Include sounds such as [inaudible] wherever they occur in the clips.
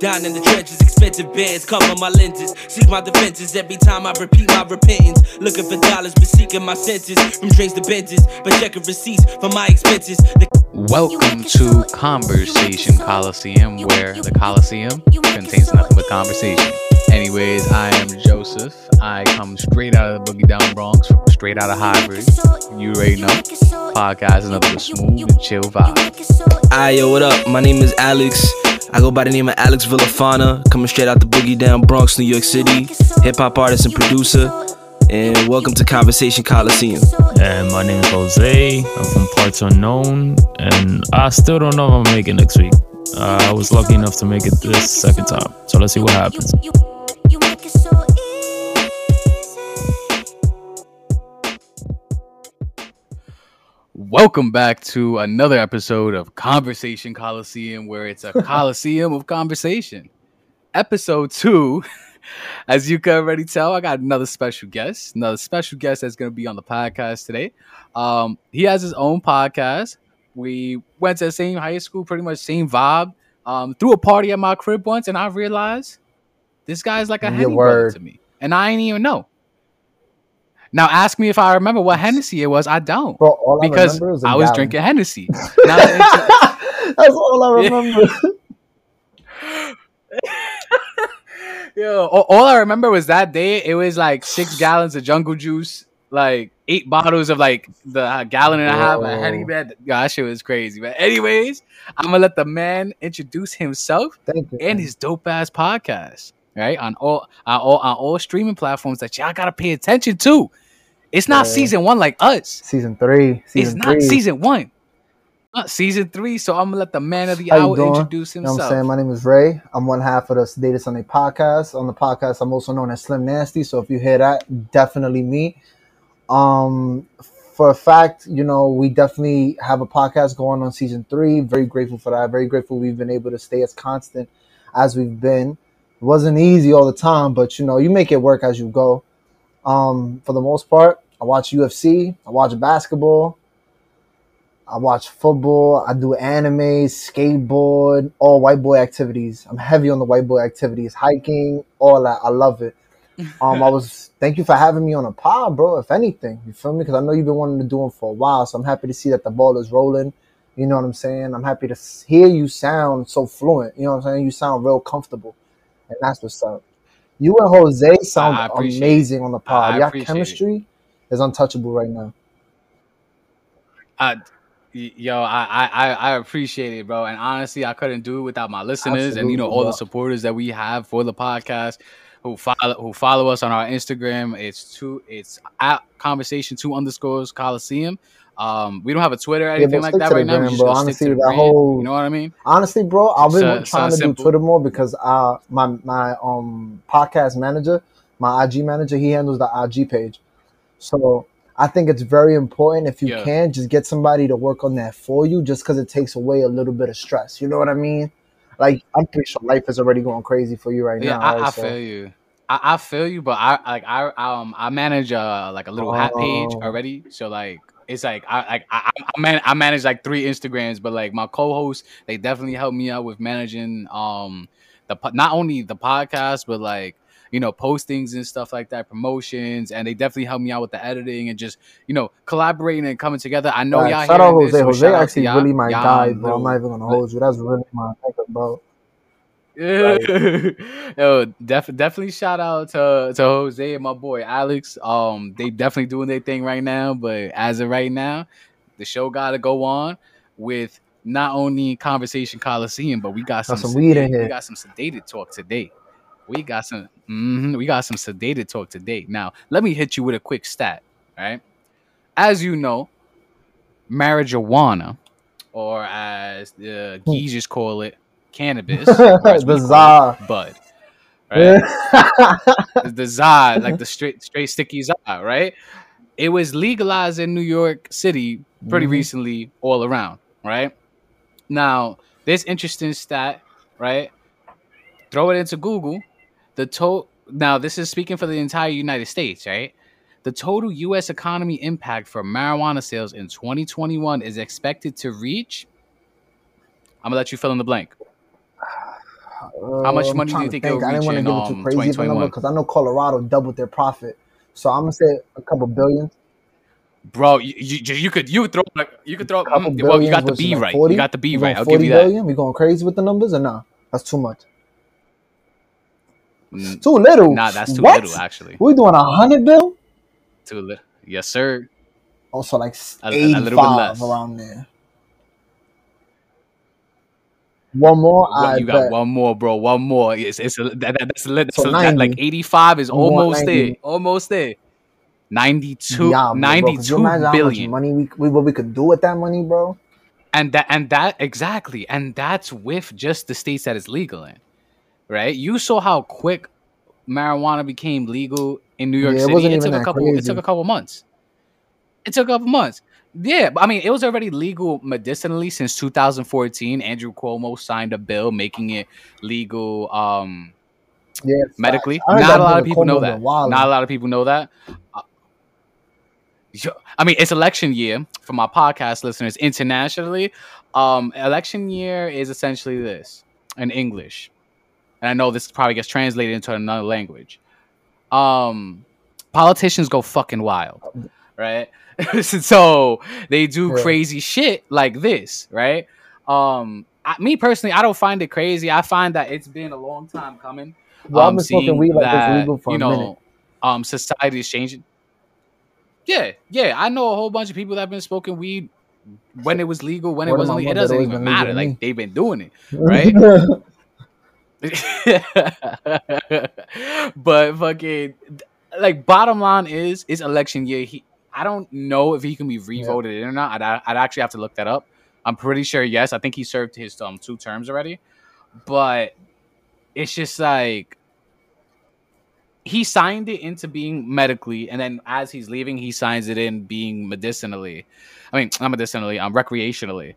Down in the trenches, expensive bands cover my lenses. Seek my defenses every time I repeat my repentance. Looking for dollars, but seeking my senses. From drinks to benches, but checking receipts for my expenses. The Welcome to Conversation Coliseum, where the Coliseum contains nothing but conversation. Anyways, I am Joseph. I come straight out of the Boogie Down Bronx, straight out of Harvard. You already know. Podcast is nothing but smooth and chill vibe. Aye, yo, what up? My name is Alex. I go by the name of Alex Villafana, coming straight out the Boogie Down Bronx, New York City. Hip hop artist and producer. And welcome to Conversation Coliseum. And my name is Jose. I'm from Parts Unknown, and I still don't know if I'm making next week. Uh, I was lucky enough to make it this second time, so let's see what happens. Welcome back to another episode of Conversation Coliseum, where it's a [laughs] coliseum of conversation. Episode two. [laughs] As you can already tell, I got another special guest, another special guest that's going to be on the podcast today. Um, he has his own podcast. We went to the same high school, pretty much same vibe. Um, threw a party at my crib once, and I realized this guy's like a Henny brother to me, and I ain't even know. Now ask me if I remember what Hennessy it was. I don't Bro, I because a I was gallon. drinking Hennessy. [laughs] That That's all I remember. [laughs] Yo, all, I remember was that day. It was like six gallons of jungle juice, like eight bottles of like the uh, gallon and a half of. Henny. Man, God, that shit was crazy. But anyways, I'm gonna let the man introduce himself and his dope ass podcast. Right on all on all on all streaming platforms that y'all gotta pay attention to. It's not Yeah. season one like us. season three. It's Season not three. season one. Not season three. So I'm gonna let the man of the How hour introduce You know I'm saying? My name is Ray. I'm one half of the Sedated Sunday podcast. On the podcast, I'm also known as Slim Nasty. So if you hear that, definitely me. Um, for a fact, you know, we definitely have a podcast going on season three. Very grateful for that. Very grateful we've been able to stay as constant as we've been. It wasn't easy all the time, but you know, you make it work as you go. Um, for the most part, I watch UFC, I watch basketball, I watch football, I do anime, skateboard, all white boy activities. I'm heavy on the white boy activities, hiking, all that. I love it. [laughs] Um, I was thank you for having me on a pod, bro. If anything, you feel me? Because I know you've been wanting to do them for a while, so I'm happy to see that the ball is rolling. You know what I'm saying? I'm happy to hear you sound so fluent. You know what I'm saying? You sound real comfortable, and that's what's up. You and Jose sound appreciate it. amazing on the pod. I Your chemistry is untouchable right now. I, yo, I, I, I- appreciate it, bro. And honestly, I couldn't do it without my listeners and you know Absolutely, all the supporters that we have for the podcast who follow who follow us on our Instagram. It's two, it's at conversation two underscores Coliseum. Um, we don't have a Twitter or anything but like that right now. just bro. Honestly, that brand, whole- you know what I mean? Honestly, bro, I've been So- trying so to simple. do Twitter more because uh my my um podcast manager, my IG manager, he handles the IG page. So I think it's very important if you Yeah. can just get somebody to work on that for you, just because it takes away a little bit of stress. You know what I mean? Like I'm pretty sure life is already going crazy for you right Yeah, now. I, right? I So- feel you. I, I feel you, but I like I um I manage uh like a little hat page Oh. already. So like it's like I like I I, man, I manage like three Instagrams, but like my co-hosts they definitely help me out with managing um the not only the podcast but like you know postings and stuff like that, promotions, and they definitely help me out with the editing and just you know collaborating and coming together. I know Right. y'all shout out hearing this, Jose. so Jose shout out to actually really my guy, bro. I'm not even gonna hold you. That's really my nigga, bro. [laughs] Yo, def- definitely shout out to to Jose and my boy Alex. Um, they definitely doing their thing right now, but as of right now, the show got to go on with not only conversation Coliseum, but we got some, some weed in sedated- here. We got some sedated talk today. We got some. mhm, we got some sedated talk today. Now, let me hit you with a quick stat. right? as you know, marijuana, or as the Hmm. geezers call it, cannabis, [laughs] the it, bud. Right? [laughs] the, the Zod, like the straight straight sticky Zod, right? It was legalized in New York City pretty Mhm. recently, all around, right? Now, this interesting stat, right? Throw it into Google. The total now this is speaking for the entire United States, right? The total U.S. economy impact for marijuana sales in 2021 is expected to reach. I'm gonna let you fill in the blank. How much money do you think it'll I didn't want to give it too um, crazy of a number 2021? because I know Colorado doubled their profit. So I'm gonna say a couple billion. Bro, you, you, you could you could throw like you could throw. Couple mm, well, you got the B like right. 40? You got the B right. I'll 40 give you that. billion? We going crazy with the numbers or nah? That's too much. Mm, Too little. Nah, that's too What? little actually. We're doing a hundred bill. Too little. Yes, sir. Also like A- a little bit eighty-five less. around there. One more. I you got bet. one more, bro. One more. It's it's a, that, that- that's, a, So a- that, like eighty five is almost there. Almost there. 92, Yeah, bro, bro, 'cause you 92 imagine how much billion. money we, we what we could do with that money, bro. and that and that exactly and that's with just the states that it's legal in right you saw how quick marijuana became legal in new york Yeah, it city it even took a couple it took a couple months it took a couple months yeah i mean it was already legal medicinally since 2014 andrew cuomo signed a bill making it legal um Yeah, medically not a lot of people know that not a lot of people know that I mean, it's election year for my podcast listeners internationally. Um, election year is essentially this in English, and I know this probably gets translated into another language. Um, politicians go fucking wild, right? [laughs] so they do Yeah. crazy shit like this, right? Um, I, me personally, I don't find it crazy. I find that it's been a long time coming. Well, I've um, been smoking weed like that, it's legal for you a know, minute. um, society is changing. Yeah, yeah, I know a whole bunch of people that have been smoking weed when it was legal, when it Word wasn't. legal. It doesn't even matter. Like they've been doing it, [laughs] right? [laughs] but fucking, like, bottom line is, it's election year. He, I don't know if he can be revoted in or not. I'd, I'd actually have to look that up. I'm pretty sure yes. I think he served his um two terms already, but it's just like he signed it into being medically, and then as he's leaving, he signs it in being medicinally. I mean, not medicinally, um, recreationally.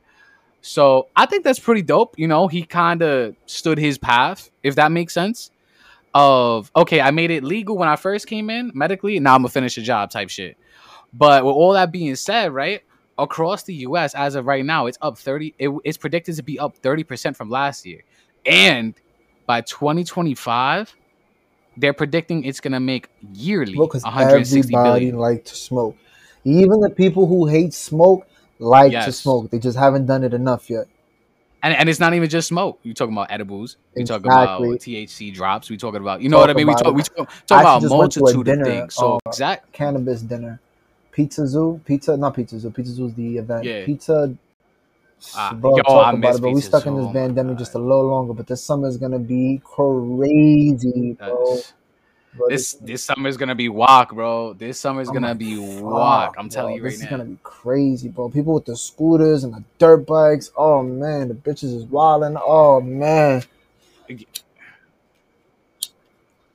So I think that's pretty dope. You know, he kind of stood his path, if that makes sense. Of okay, I made it legal when I first came in medically. Now I'm gonna finish the job type shit. But with all that being said, right across the U.S. as of right now, it's up thirty. It, it's predicted to be up thirty percent from last year, and by 2025, they're predicting it's gonna make yearly because 160 everybody billion. like to smoke. Even the people who hate smoke like to smoke. They just haven't done it enough yet. And, and it's not even just smoke. You're talking about edibles. We talking Exactly. about THC drops. We talking about you know what I mean. We talk we talk, talk about a actually just went to a multitude of things. So uh, exact. Cannabis dinner, Pizza Zoo, pizza not Pizza Zoo. Pizza Zoo's the event. Yeah. Pizza. Ah, bro, yo, talk I about it, but we stuck in this Oh pandemic just a little longer. But this summer is gonna be crazy, bro. Bro, This this summer is gonna be walk, bro. This summer is I'm gonna be walk. I'm bro, telling you right this is gonna be crazy, bro. People with the scooters and the dirt bikes. Oh man, the bitches is wilding. Oh man.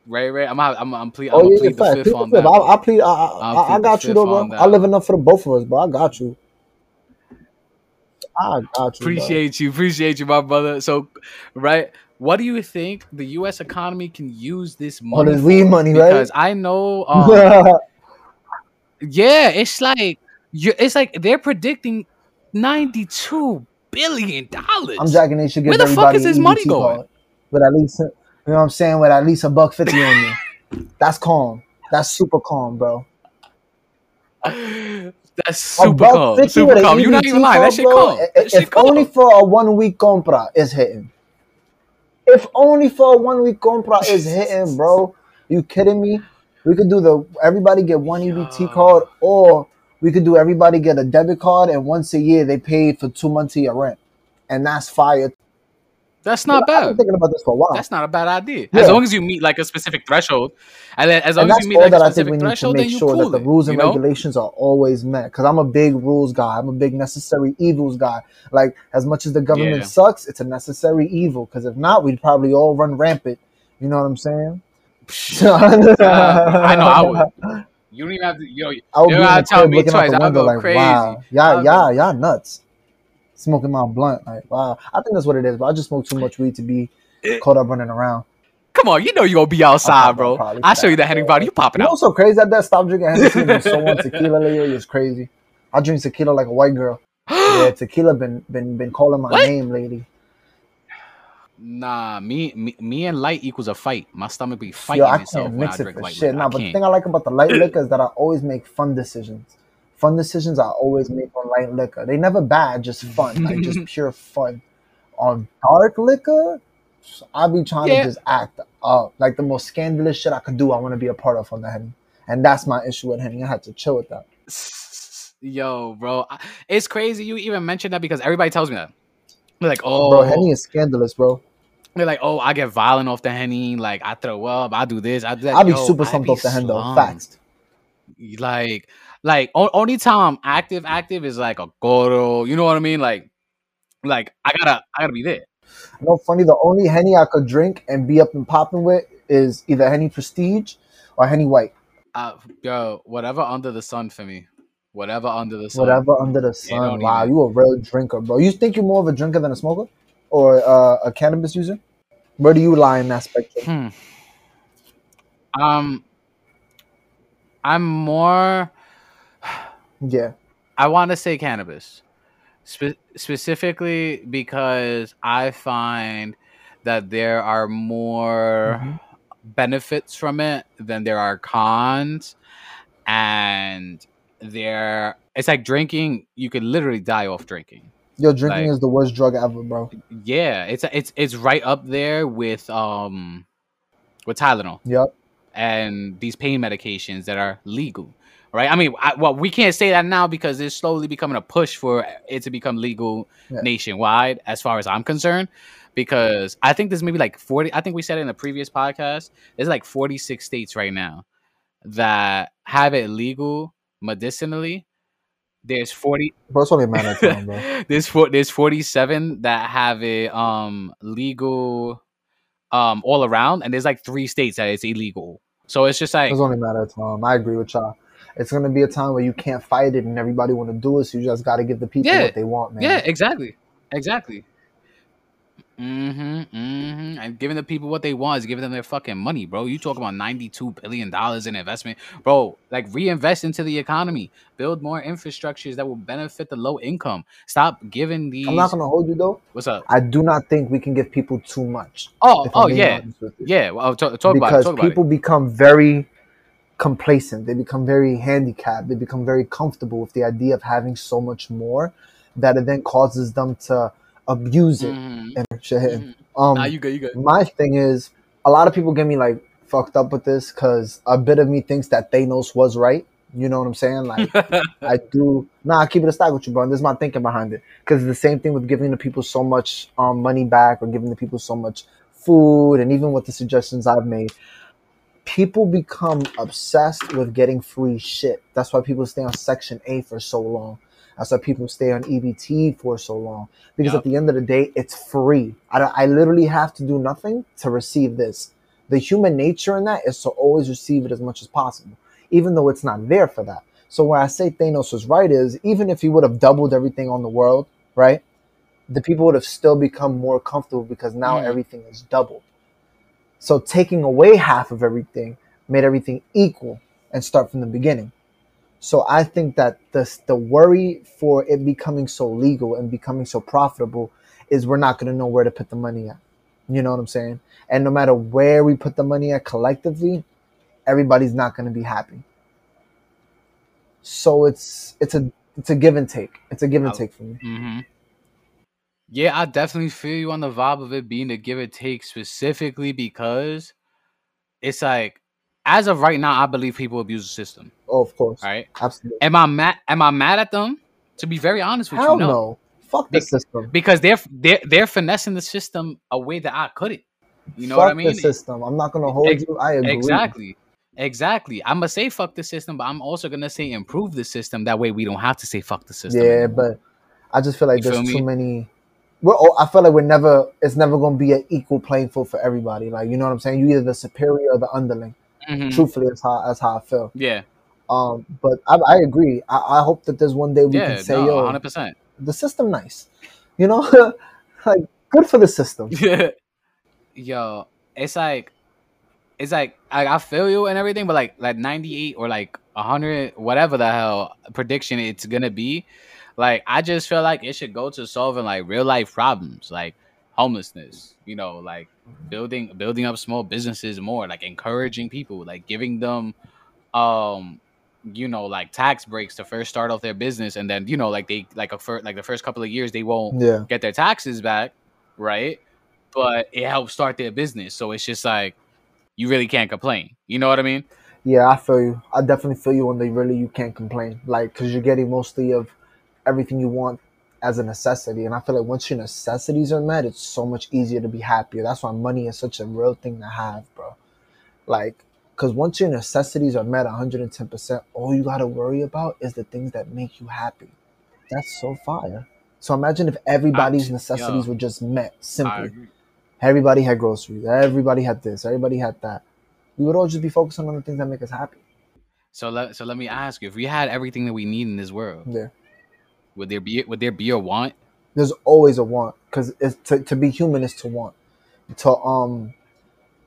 Right, right. I'm I'm I'm, ple- I'm Oh yeah, plead the fifth Plead the fifth. that. I, I plead. I, I, I, I plead got you though, bro. I live enough for the both of us, bro. I got you. I got you. bro. Appreciate you, appreciate you, my brother. So, right, what do you think the U.S. economy can use this Oh, money? this weed money, right? Because I know, [laughs] um, yeah, it's like it's like they're predicting ninety-two billion dollars. I'm jacking. They should give Where the fuck is this money going? card. With at least, you know what I'm saying? With at least a buck fifty on me. That's calm. That's super calm, bro. That's super calm. Super calm. You're not even lying. That shit calm. That If shit calm. only for a one week compra is hitting. If only for a one week compra is hitting, bro. You kidding me? We could do the everybody get one EBT Yo. card, or we could do everybody get a debit card, and once a year they paid for two months of your rent, and that's fire. That's not bad. I've been thinking about this for a while. That's not a bad idea. Yeah. As long as you meet like a specific threshold, and then as long and as you meet like a I think specific to threshold, then make you sure cool that the it, rules and you know? regulations are always met. Because I'm a big rules guy. I'm a big necessary evils guy. Like as much as the government Yeah. sucks, it's a necessary evil. Because if not, we'd probably all run rampant. You know what I'm saying? Uh, [laughs] I know I would. You don't even have to. Yo, I would You be in gotta the tell me twice. I'll go like, crazy. wow, I'll y'all, y'all nuts. Smoking my blunt, like, wow. I think that's what it is. But I just smoke too much weed to be Eh. caught up running around. come on, you know you gonna be outside, bro. probably I show you that Henny body, you popping You know out. so crazy? That that stop drinking and so on tequila lately is crazy. I drink tequila like a white girl. [gasps] Yeah, tequila been been been calling my What? name lately. Nah, me, me me and light equals a fight. My stomach be fighting Yo, I can't mix it for shit. liquor. Nah, but the thing I like about the light [clears throat] liquor is that I always make fun decisions. Fun decisions I always make on light liquor. They never bad, just fun, like just [laughs] pure fun. On dark liquor, I be trying Yeah. to just act up, like the most scandalous shit I could do. I want to be a part of on the Henny, and that's my issue with Henny. I had to chill with that. Yo, bro, it's crazy you even mentioned that because everybody tells me that. They're like, oh, Bro, Henny is scandalous, bro. they're like, oh, I get violent off the henny. Like I throw up, I do this, I do that. I'll be super slumped off the hen though. Facts. Like, like o- only time I'm active, active is like a goro. You know what I mean? Like, like I gotta, I gotta be there. No funny. The only Henny I could drink and be up and popping with is either Henny Prestige or Henny White. Uh, yo, whatever under the sun for me. Whatever under the sun. Whatever under the sun. Wow, even- you a real drinker, bro. You think you're more of a drinker than a smoker, or uh, a cannabis user? Where do you lie in that spectrum? Hmm. Um, I'm more. Yeah, I want to say cannabis, Spe- specifically because I find that there are more Mhm. benefits from it than there are cons, and there it's like drinking. You could literally die off drinking. yo, drinking Like- is the worst drug ever, bro. Yeah, it's it's it's right up there with um with Tylenol. Yep. and these pain medications that are legal, right? I mean, I, well, we can't say that now because it's slowly becoming a push for it to become legal Yeah. nationwide, as far as I'm concerned. Because I think there's maybe like 40. I think we said it in a previous podcast. There's like 46 states right now that have it legal medicinally. There's 40. Bro, it's only a matter of time, bro. [laughs] there's four, there's 47 that have it um legal um all around, and there's like three states that it's illegal. So it's just like It's only a matter of time. I agree with y'all. It's gonna be a time where you can't fight it, and everybody want to do it. So you just got to give the people Yeah. what they want, man. yeah, exactly, exactly. Mm-hmm, mm-hmm. And giving the people what they want is giving them their fucking money, bro. You talk about ninety-two billion dollars in investment, bro. Like reinvest into the economy, build more infrastructures that will benefit the low income. Stop giving these. I'm not gonna hold you though. What's up? I do not think we can give people too much. Oh, oh yeah, honest with you. yeah. Well, talk, talk about it. because Talk about people it. become very complacent. They become very handicapped. They become very comfortable with the idea of having so much more that it then causes them to abuse it Mhm, and mhm. Um, Nah, you good? You good? my thing is, a lot of people get me like fucked up with this because a bit of me thinks that Thanos was right. You know what I'm saying? Like [laughs] I do. Nah, I keep it a stack with you, bro. And this is my thinking behind it. Because the same thing with giving the people so much um, money back or giving the people so much food, and even with the suggestions I've made. People become obsessed with getting free shit. That's why people stay on Section 8 for so long. That's why people stay on EBT for so long. Because Yup. at the end of the day, it's free. I, I literally have to do nothing to receive this. The human nature in that is to always receive it as much as possible, even though it's not there for that. So where I say Thanos was right is even if he would have doubled everything on the world, right? The people would have still become more comfortable because now Mm. everything is doubled. So taking away half of everything made everything equal and start from the beginning. So I think that the the worry for it becoming so legal and becoming so profitable is we're not going to know where to put the money at. You know what I'm saying? And no matter where we put the money at collectively, everybody's not going to be happy. So it's it's a it's a give and take. It's a give and take for me. hmm Yeah, I definitely feel you on the vibe of it being a give and take specifically because it's like as of right now, I believe people abuse the system. Oh, of course, Right? absolutely. Am I mad am I mad at them? To be very honest with Hell you, no. no. Fuck the Bec- system. Because they're they're they're finessing the system a way that I couldn't. You know Fuck what I mean? the system. I'm not gonna hold Ex- you. I agree. Exactly. Exactly. I'm gonna say fuck the system, but I'm also gonna say improve the system. That way we don't have to say fuck the system. Yeah, anymore. but I just feel like You there's feel too many. We're, all- I feel like we're never. It's never gonna be an equal playing field for everybody. Like you know what I'm saying. You either the superior or the underling. Mhm. Truthfully, that's how that's how I feel. Yeah. Um, but I, I agree. I, I hope that there's one day we Yeah. can say, no, "Yo, 100. percent the system nice." You know, [laughs] like good for the system. Yeah. [laughs] Yo, it's like, it's like I, I feel you and everything, but like like 98 or like 100, whatever the hell prediction it's gonna be, like I just feel like it should go to solving like real life problems, like homelessness. You know, like building building up small businesses more, like encouraging people, like giving them, um, you know, like tax breaks to first start off their business, and then you know, like they like a first like the first couple of years they won't Yeah. get their taxes back, right? But it helps start their business, so it's just like you really can't complain. You know what I mean? Yeah, I feel you. I definitely feel you when they really you can't complain, like because you're getting mostly of everything you want as a necessity, and I feel like once your necessities are met, it's so much easier to be happier. That's why money is such a real thing to have, bro. Like, because once your necessities are met 110, percent all you gotta worry about is the things that make you happy. That's so fire. So imagine if everybody's I- necessities yo, were just met simply. Everybody had groceries. Everybody had this. Everybody had that. We would all just be focusing on the things that make us happy. So let so let me ask you: If we had everything that we need in this world, Yeah. Would there be would there be a want? There's always a want because it's to, to be human is to want. To um,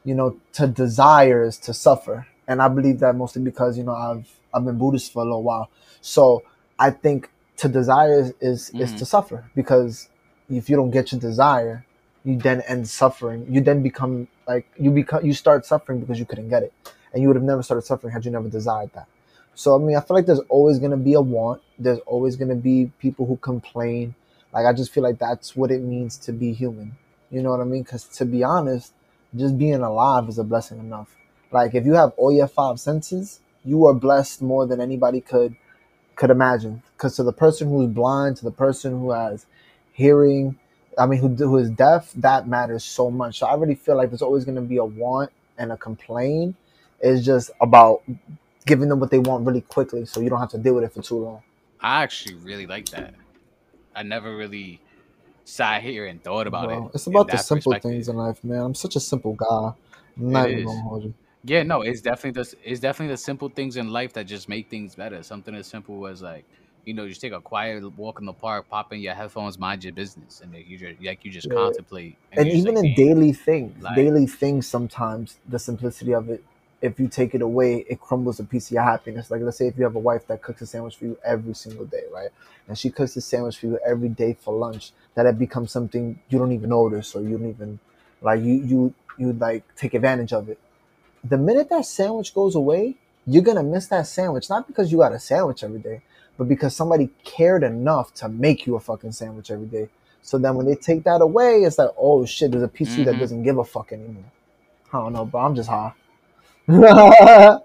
you know, to desire is to suffer, and I believe that mostly because you know I've I've been Buddhist for a little while, so I think to desire is is, is Mhm. to suffer because if you don't get your desire, you then end suffering. You then become like you become you start suffering because you couldn't get it, and you would have never started suffering had you never desired that. So I mean, I feel like there's always gonna be a want. There's always gonna be people who complain. Like I just feel like that's what it means to be human. You know what I mean? Because to be honest, just being alive is a blessing enough. Like if you have all your five senses, you are blessed more than anybody could could imagine. Because to the person who's blind, to the person who has hearing, I mean, who who is deaf, that matters so much. So I really feel like there's always going to be a want and a complain. It's just about giving them what they want really quickly, so you don't have to deal with it for too long. I actually really like that. I never really sat here and thought about Bro, it. It's about the simple things in life, man. I'm such a simple guy. I'm not even gonna hold you. Yeah, no, it's definitely the it's definitely the simple things in life that just make things better. Something as simple as like, you know, just take a quiet walk in the park, pop in your headphones, mind your business, and you just like you just Yeah. contemplate. and you're even like, in daily things, Like- daily things, sometimes the simplicity of it, if you take it away, it crumbles a piece of your happiness. Like let's say if you have a wife that cooks a sandwich for you every single day, right? And she cooks a sandwich for you every day for lunch, that it becomes something you don't even notice or you don't even like you you you like take advantage of it. The minute that sandwich goes away, you're gonna miss that sandwich, not because you got a sandwich every day, but because somebody cared enough to make you a fucking sandwich every day. So then when they take that away, it's like, oh shit, there's a piece you that mm-hmm. doesn't give a fuck anymore. I don't know, bro. I'm just high. [laughs]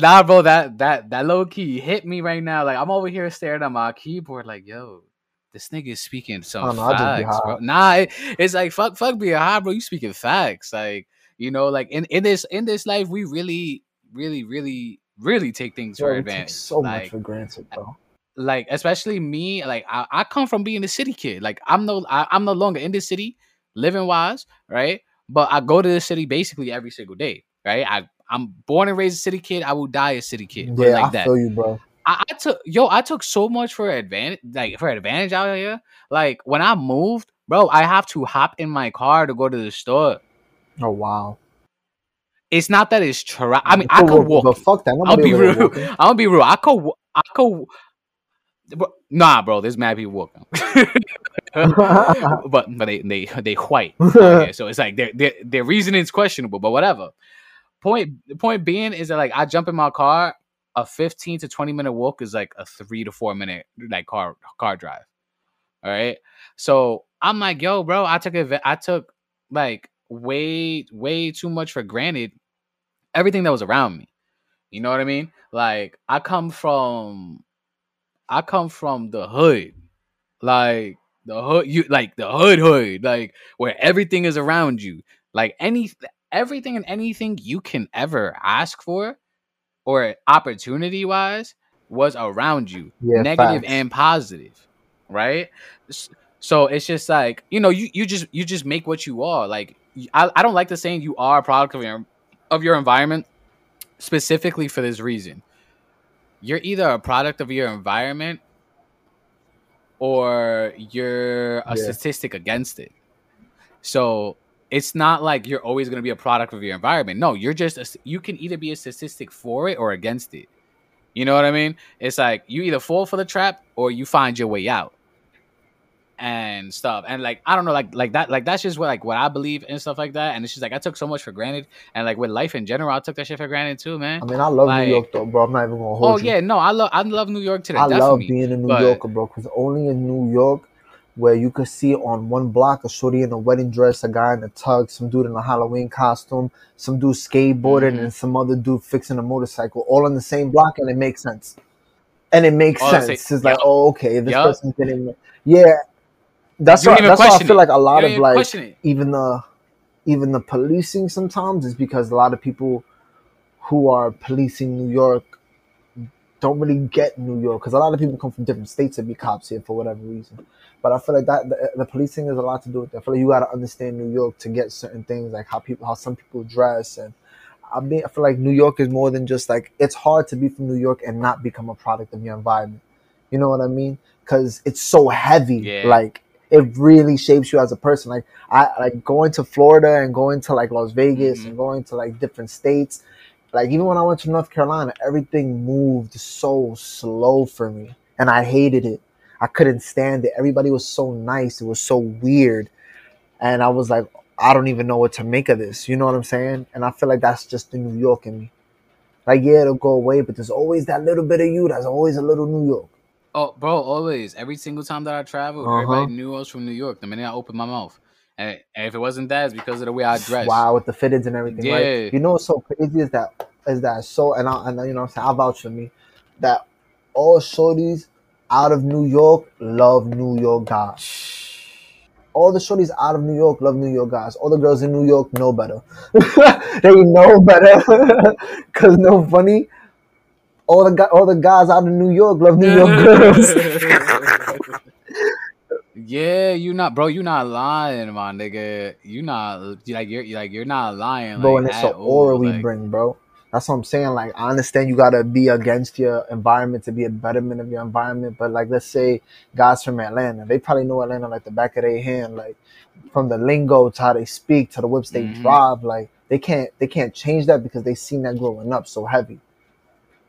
Nah, bro, that that that low key hit me right now. Like I'm over here staring at my keyboard, like, yo, this nigga is speaking some Oh, just be facts, bro. Nah, it- it's like fuck, fuck being high, bro. You speaking facts, like you know, like in in this in this life, we really, really, really, really take things Bro, for advantage. so much for granted, bro. like especially me, like I, I come from being a city kid. Like I'm no, I, I'm no longer in this city, living wise, right? But I go to the city basically every single day, right? I I'm born and raised a city kid. I will die a city kid. Yeah, like I that. feel you, bro. I, I took yo, I took so much for advantage, like for advantage out here. Like when I moved, bro, I have to hop in my car to go to the store. Oh wow. It's not that it's tra- I mean, I could walk, but fuck that. I'll be real. I'll [laughs] be real. I could. I could. Bro, nah, bro. There's mad people walking. [laughs] [laughs] but but they they they white. Okay, so it's like their their their reasoning is questionable, but whatever. Point the point being is that like I jump in my car, a fifteen to twenty minute walk is like a three to four minute like car car drive. All right, so I'm like, yo, bro, I took it. I took like way way too much for granted. Everything that was around me. You know what I mean? Like I come from, I come from the hood, like the hood. You like the hood hood, like where everything is around you. Like any everything and anything you can ever ask for, or opportunity wise, was around you, Yeah, negative and positive, right? So it's just like you know, you you just you just make what you are. Like I, I don't like the saying you are a product of your of your environment specifically for this reason. You're either a product of your environment or you're a Yeah. statistic against it. So it's not like you're always going to be a product of your environment. No, you're just a, you can either be a statistic for it or against it. You know what I mean? It's like you either fall for the trap or you find your way out. And stuff. And like I don't know, like like that, like that's just what like what I believe and stuff like that. And it's just like I took so much for granted, and like with life in general, I took that shit for granted too, man. I mean, I love Like- New York though, bro. I'm not even gonna hold Oh you. yeah, no, I love I love New York today. I love being a New but- Yorker, bro, because only in New York where you could see on one block a shorty in a wedding dress, a guy in a tux, some dude in a Halloween costume, some dude skateboarding, Mhm. and some other dude fixing a motorcycle, all on the same block, and it makes sense. And it makes All sense. same- It's like, oh, okay, this Yup. person's getting, yeah. That's You why. That's why I feel it. like a lot of like even the even the policing sometimes is because a lot of people who are policing New York don't really get New York because a lot of people come from different states to be cops here for whatever reason. But I feel like that the, the policing has a lot to do with that. I feel like you got to understand New York to get certain things like how people how some people dress and I mean I feel like New York is more than just like it's hard to be from New York and not become a product of your environment. You know what I mean? Because it's so heavy. Yeah. Like it really shapes you as a person. Like I like going to Florida and going to like Las Vegas Mhm. and going to like different states. Like even when I went to North Carolina, everything moved so slow for me, and I hated it. I couldn't stand it. Everybody was so nice. It was so weird, and I was like, I don't even know what to make of this. You know what I'm saying? And I feel like that's just the New York in me. Like yeah, it'll go away, but there's always that little bit of you. That's always a little New York. Oh, bro, always. Every single time that I traveled, Uh-huh. everybody knew I was from New York the minute I opened my mouth. And, and if it wasn't that, it's because of the way I dress. Wow, with the fitteds and everything, Yeah. right? You know what's so crazy is that is that so and I and you know what I'm saying I vouch for me that all shorties out of New York love New York guys. [sighs] All the shorties out of New York love New York guys. All the girls in New York know better. [laughs] they know better. [laughs] Cause no funny. All the guy, all the guys out of New York love New York girls. [laughs] yeah, you not, bro. You not lying, my nigga. You not you like you're you like you're not lying, bro, like, and it's the aura we like- bring, bro. That's what I'm saying. Like, I understand you gotta be against your environment to be a betterment of your environment, but like, let's say guys from Atlanta, they probably know Atlanta like the back of their hand, like from the lingo to how they speak to the whips they Mhm. drive. Like, they can't they can't change that because they seen that growing up so heavy,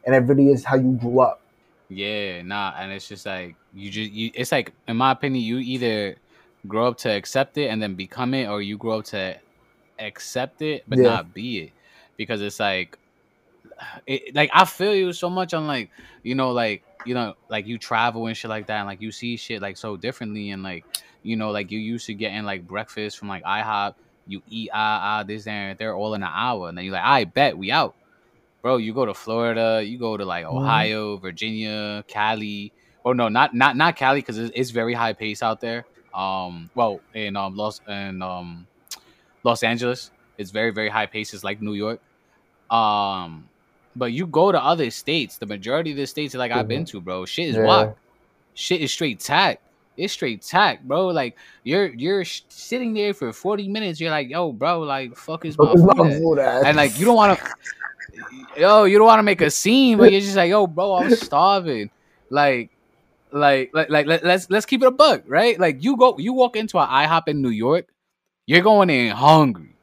and it really is how you grew up. Yeah, nah, and it's just like you just you. It's like, in my opinion, you either grow up to accept it and then become it, or you grow up to accept it but Yeah. not be it, because it's like, [sighs] it, like I feel you so much on like you know like you know like you travel and shit like that, and like you see shit like so differently, and like you know like you used to getting like breakfast from like IHOP, you eat ah ah this that, and they're all in an hour, and then you're like, I bet we out bro, you go to Florida, you go to like Mhm. Ohio, Virginia, Cali. Oh no, not not not Cali because it's, it's very high pace out there. Um, well, in um Los in um Los Angeles, it's very very high pace. It's like New York. Um, but you go to other states. The majority of the states like I've been to, bro, shit is Yeah. Shit is straight tack. It's straight tack, bro. Like you're you're sh- sitting there for forty minutes. You're like, yo, bro, like fuck is my food my food at? and like you don't want to [laughs] yo you don't want to make a scene but you're just like yo bro i'm starving. Like like like like let, let's let's keep it a bug right? Like you go you walk into an ihop in new york you're going in hungry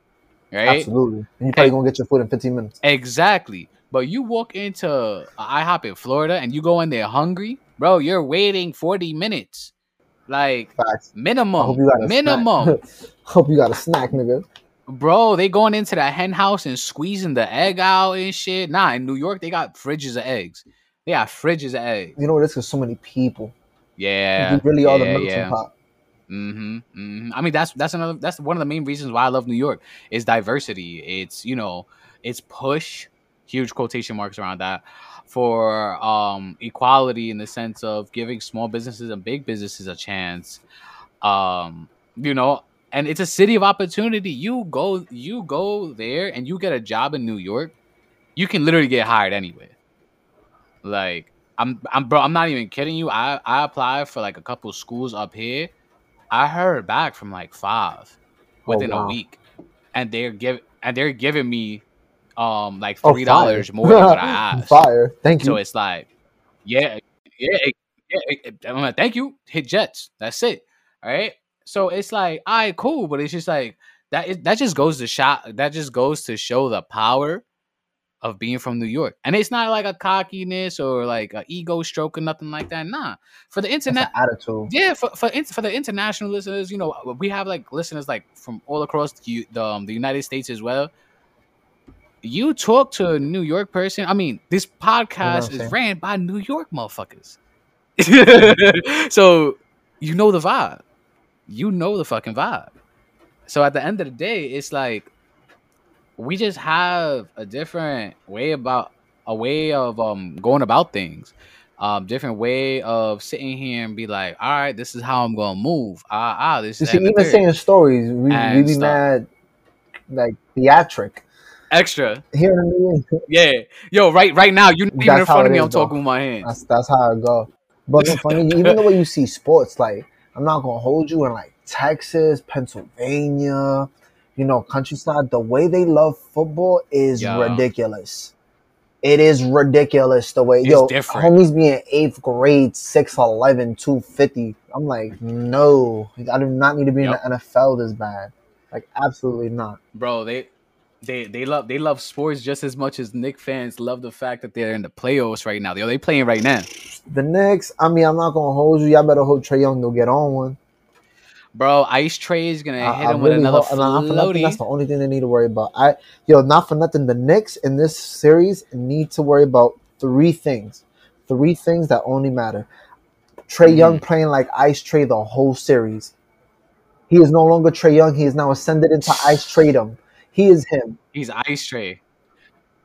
right? Absolutely, and you probably gonna get your food in 15 minutes. exactly. But you walk into an ihop in florida and you go in there hungry bro you're waiting 40 minutes. Like Facts. I minimum hope you got a minimum. [laughs] Hope you got a snack, nigga. Bro, they going into the hen house and squeezing the egg out and shit. Nah, in New York, they got fridges of eggs. They got fridges of eggs. You know what? It's because so many people. Yeah, you really are the yeah, melting yeah. pot. hmm Mm hmm I mean, that's that's another that's one of the main reasons why I love New York is diversity. It's you know, it's push, huge quotation marks around that for um equality in the sense of giving small businesses and big businesses a chance. Um, you know, and it's a city of opportunity. You go you go there and you get a job in New York, you can literally get hired anywhere. Like I'm I'm bro, I'm not even kidding you. I I applied for like a couple schools up here. I heard back from like five within a wow. week, and they're give and they're giving me um like three dollars fire. more than what I [laughs] asked. Fire. Thank you. So it's like, yeah, yeah, yeah. like, thank you. Hit Jets. That's it. All right. So it's like, all right, cool. But it's just like that. Is, that just goes to shot. That just goes to show the power of being from New York. And it's not like a cockiness or like an ego stroke or nothing like that. Nah. For the internet, attitude. yeah, for for, in, for the international listeners, you know, we have like listeners like from all across the the, um, the United States as well. You talk to a New York person. I mean, this podcast is ran by New York motherfuckers. [laughs] [laughs] so you know the vibe. You know the fucking vibe. So at the end of the day, it's like we just have a different way about a way of um going about things um different way of sitting here and be like all right this is how i'm gonna move ah ah this You is see, even saying stories, we, And be stuff. mad, like theatric. extra Here yeah yo right right now you're even in front of me is, i'm though. talking with my hands that's that's how it go. But funny, even the way you see sports, like I'm not gonna hold you in like Texas, Pennsylvania, you know, countryside. The way they love football is Yeah. ridiculous. It is ridiculous the way It's yo different. homies be in eighth grade, 6'11", 250. I'm like, no, I do not need to be Yep. in the NFL this bad. Like, absolutely not. bro they they they love they love sports just as much as Knick fans love the fact that they're in the playoffs right now. Yo, they playing right now. The Knicks, I mean, I'm not gonna hold you. Y'all better hope Trae Young will get on one. Bro, Ice Trey is gonna I- hit I him with another hope- nothing, that's the only thing they need to worry about. I yo, not for nothing. The Knicks in this series need to worry about three things. Three things that only matter. Trey Mhm. Young playing like Ice Trey the whole series. He is no longer Trae Young. He is now ascended into Ice Traydom. He is him. He's Ice Tray.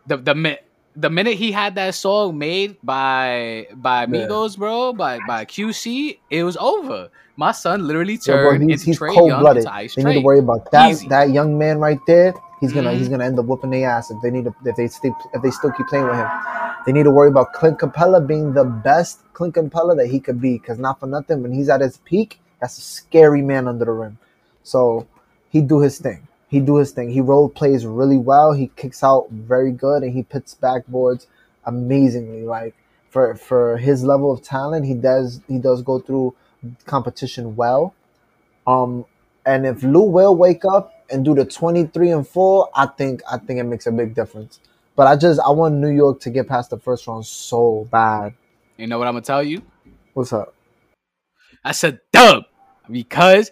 The the mi- the minute he had that song made by by Yeah. Migos, bro, by by QC, it was over. My son literally bro, turned he's into he's Trey cold blooded. They need to worry about that Easy. that young man right there. He's gonna Mhm. he's gonna end up whooping their ass if they need to if they stay if they still keep playing with him. They need to worry about Clint Capela being the best Clint Capela that he could be. Because not for nothing, when he's at his peak, that's a scary man under the rim. So he do his thing. He do his thing. He role plays really well. He kicks out very good, and he puts backboards amazingly. Like for for his level of talent, he does he does go through competition well. Um, and if Lou will wake up and do the twenty three and four, I think I think it makes a big difference. But I just I want New York to get past the first round so bad. You know what I'm gonna tell you? What's up? I said dub because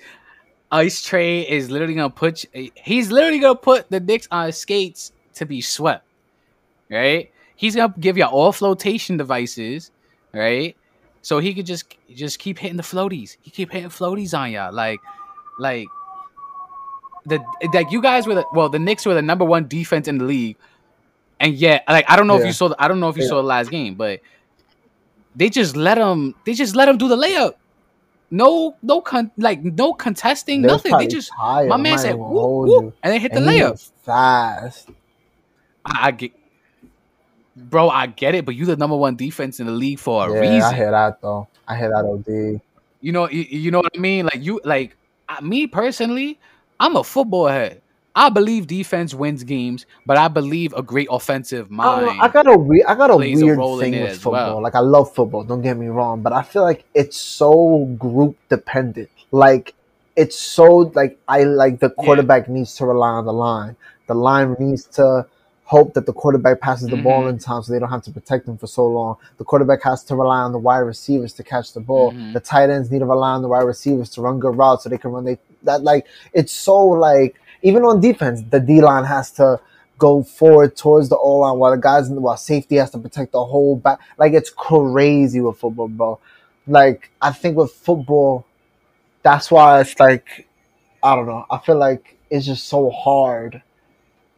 Ice Tray is literally gonna put he's literally gonna put the Knicks on skates to be swept. Right? He's gonna give you all flotation devices, right? So he could just just keep hitting the floaties. He keep hitting floaties on y'all. Like like the like you guys were the well, the Knicks were the number one defense in the league. And yet, like I don't know if you saw the, I don't know if you Yeah. saw the last game, but they just let him they just let him do the layup. No, no, con- like no contesting, They nothing. They just tired. my man said whoop, whoop, and they hit the And he layup. fast. I, I get, bro, I get it, but you the number one defense in the league for a yeah, reason. I hear that though. I hear that OD. You know, you, you know what I mean? Like you, like uh, me personally, I'm a football head. I believe defense wins games, but I believe a great offensive mind. know, I got a I got a plays a weird thing with football. well. Like I love football. Don't get me wrong, but I feel like it's so group dependent. Like it's so like I like the Yeah. quarterback needs to rely on the line. The line needs to hope that the quarterback passes the ball Mhm. in time so they don't have to protect them for so long. The quarterback has to rely on the wide receivers to catch the ball. Mhm. The tight ends need to rely on the wide receivers to run good routes so they can run they that like it's so like even on defense, the D line has to go forward towards the O line while the guys while safety has to protect the whole back. Like it's crazy with football, bro. Like I think with football, that's why it's like I don't know. I feel like it's just so hard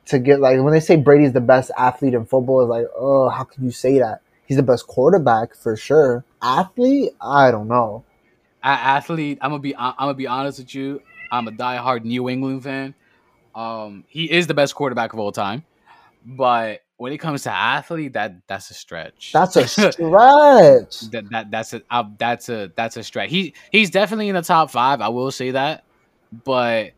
to get like when they say Brady's the best athlete in football, it's like, oh, how can you say that? He's the best quarterback for sure. Athlete, I don't know. Athlete. I'm gonna be. I'm gonna be honest with you. I'm a diehard New England fan. Um, he is the best quarterback of all time, but when it comes to athlete, that that's a stretch. That's a [laughs] stretch. that, that that's a uh, that's a that's a stretch. He he's definitely in the top five. I will say that, but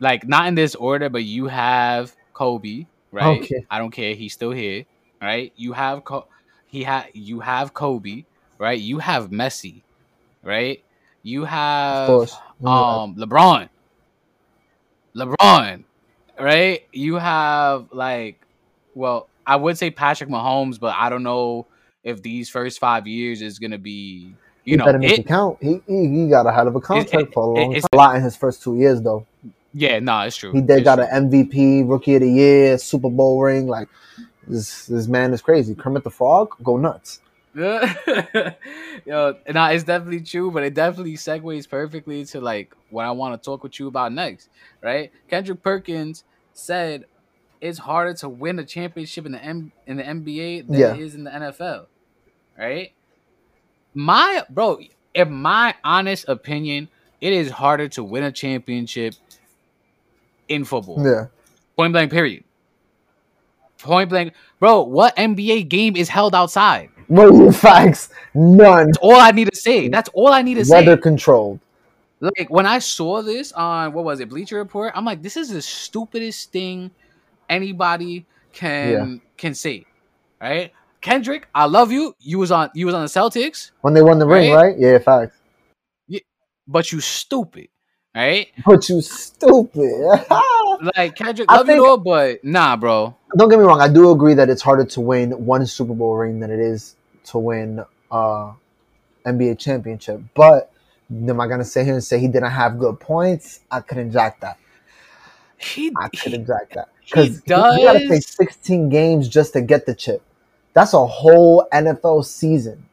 like not in this order. But you have Kobe, right? Okay. I don't care. He's still here, right? You have Co- he had you have Kobe, right? You have Messi, right? You Of have course. um LeBron. LeBron, right? You have like, well, I would say Patrick Mahomes, but I don't know if these first five years is gonna be. You he know, better make it, it count. He, he he got a hell of a contract it- for a long it's- time. A lot in his first two years though. yeah, no, it's true. He did It's got true. an MVP, Rookie of the Year, Super Bowl ring. Like this this man is crazy. Kermit the Frog, go nuts. [laughs] Yo, nah, it's definitely true, but it definitely segues perfectly to like what I want to talk with you about next, right? Kendrick Perkins said it's harder to win a championship in the M- in the NBA than Yeah. it is in the NFL, right? My bro, in my honest opinion, it is harder to win a championship in football. Yeah. Point blank, period. Point blank, bro. What NBA game is held outside? What [laughs] facts? None. That's all I need to say. That's all I need to Weather say. Weather controlled. Like when I saw this on what was it, Bleacher Report, I'm like, this is the stupidest thing anybody can can say. Right? Kendrick, I love you. You was on you was on the Celtics, When they won the ring, Right? right? Yeah, facts. Yeah, but you stupid. Right? But you stupid. [laughs] Like Kendrick, I love think- you though, but nah, bro. Don't get me wrong. I do agree that it's harder to win one Super Bowl ring than it is to win uh NBA championship. But am I gonna sit here and say he didn't have good points? I couldn't jack that. He, I couldn't jack that because he you gotta play 16 games just to get the chip. That's a whole NFL season.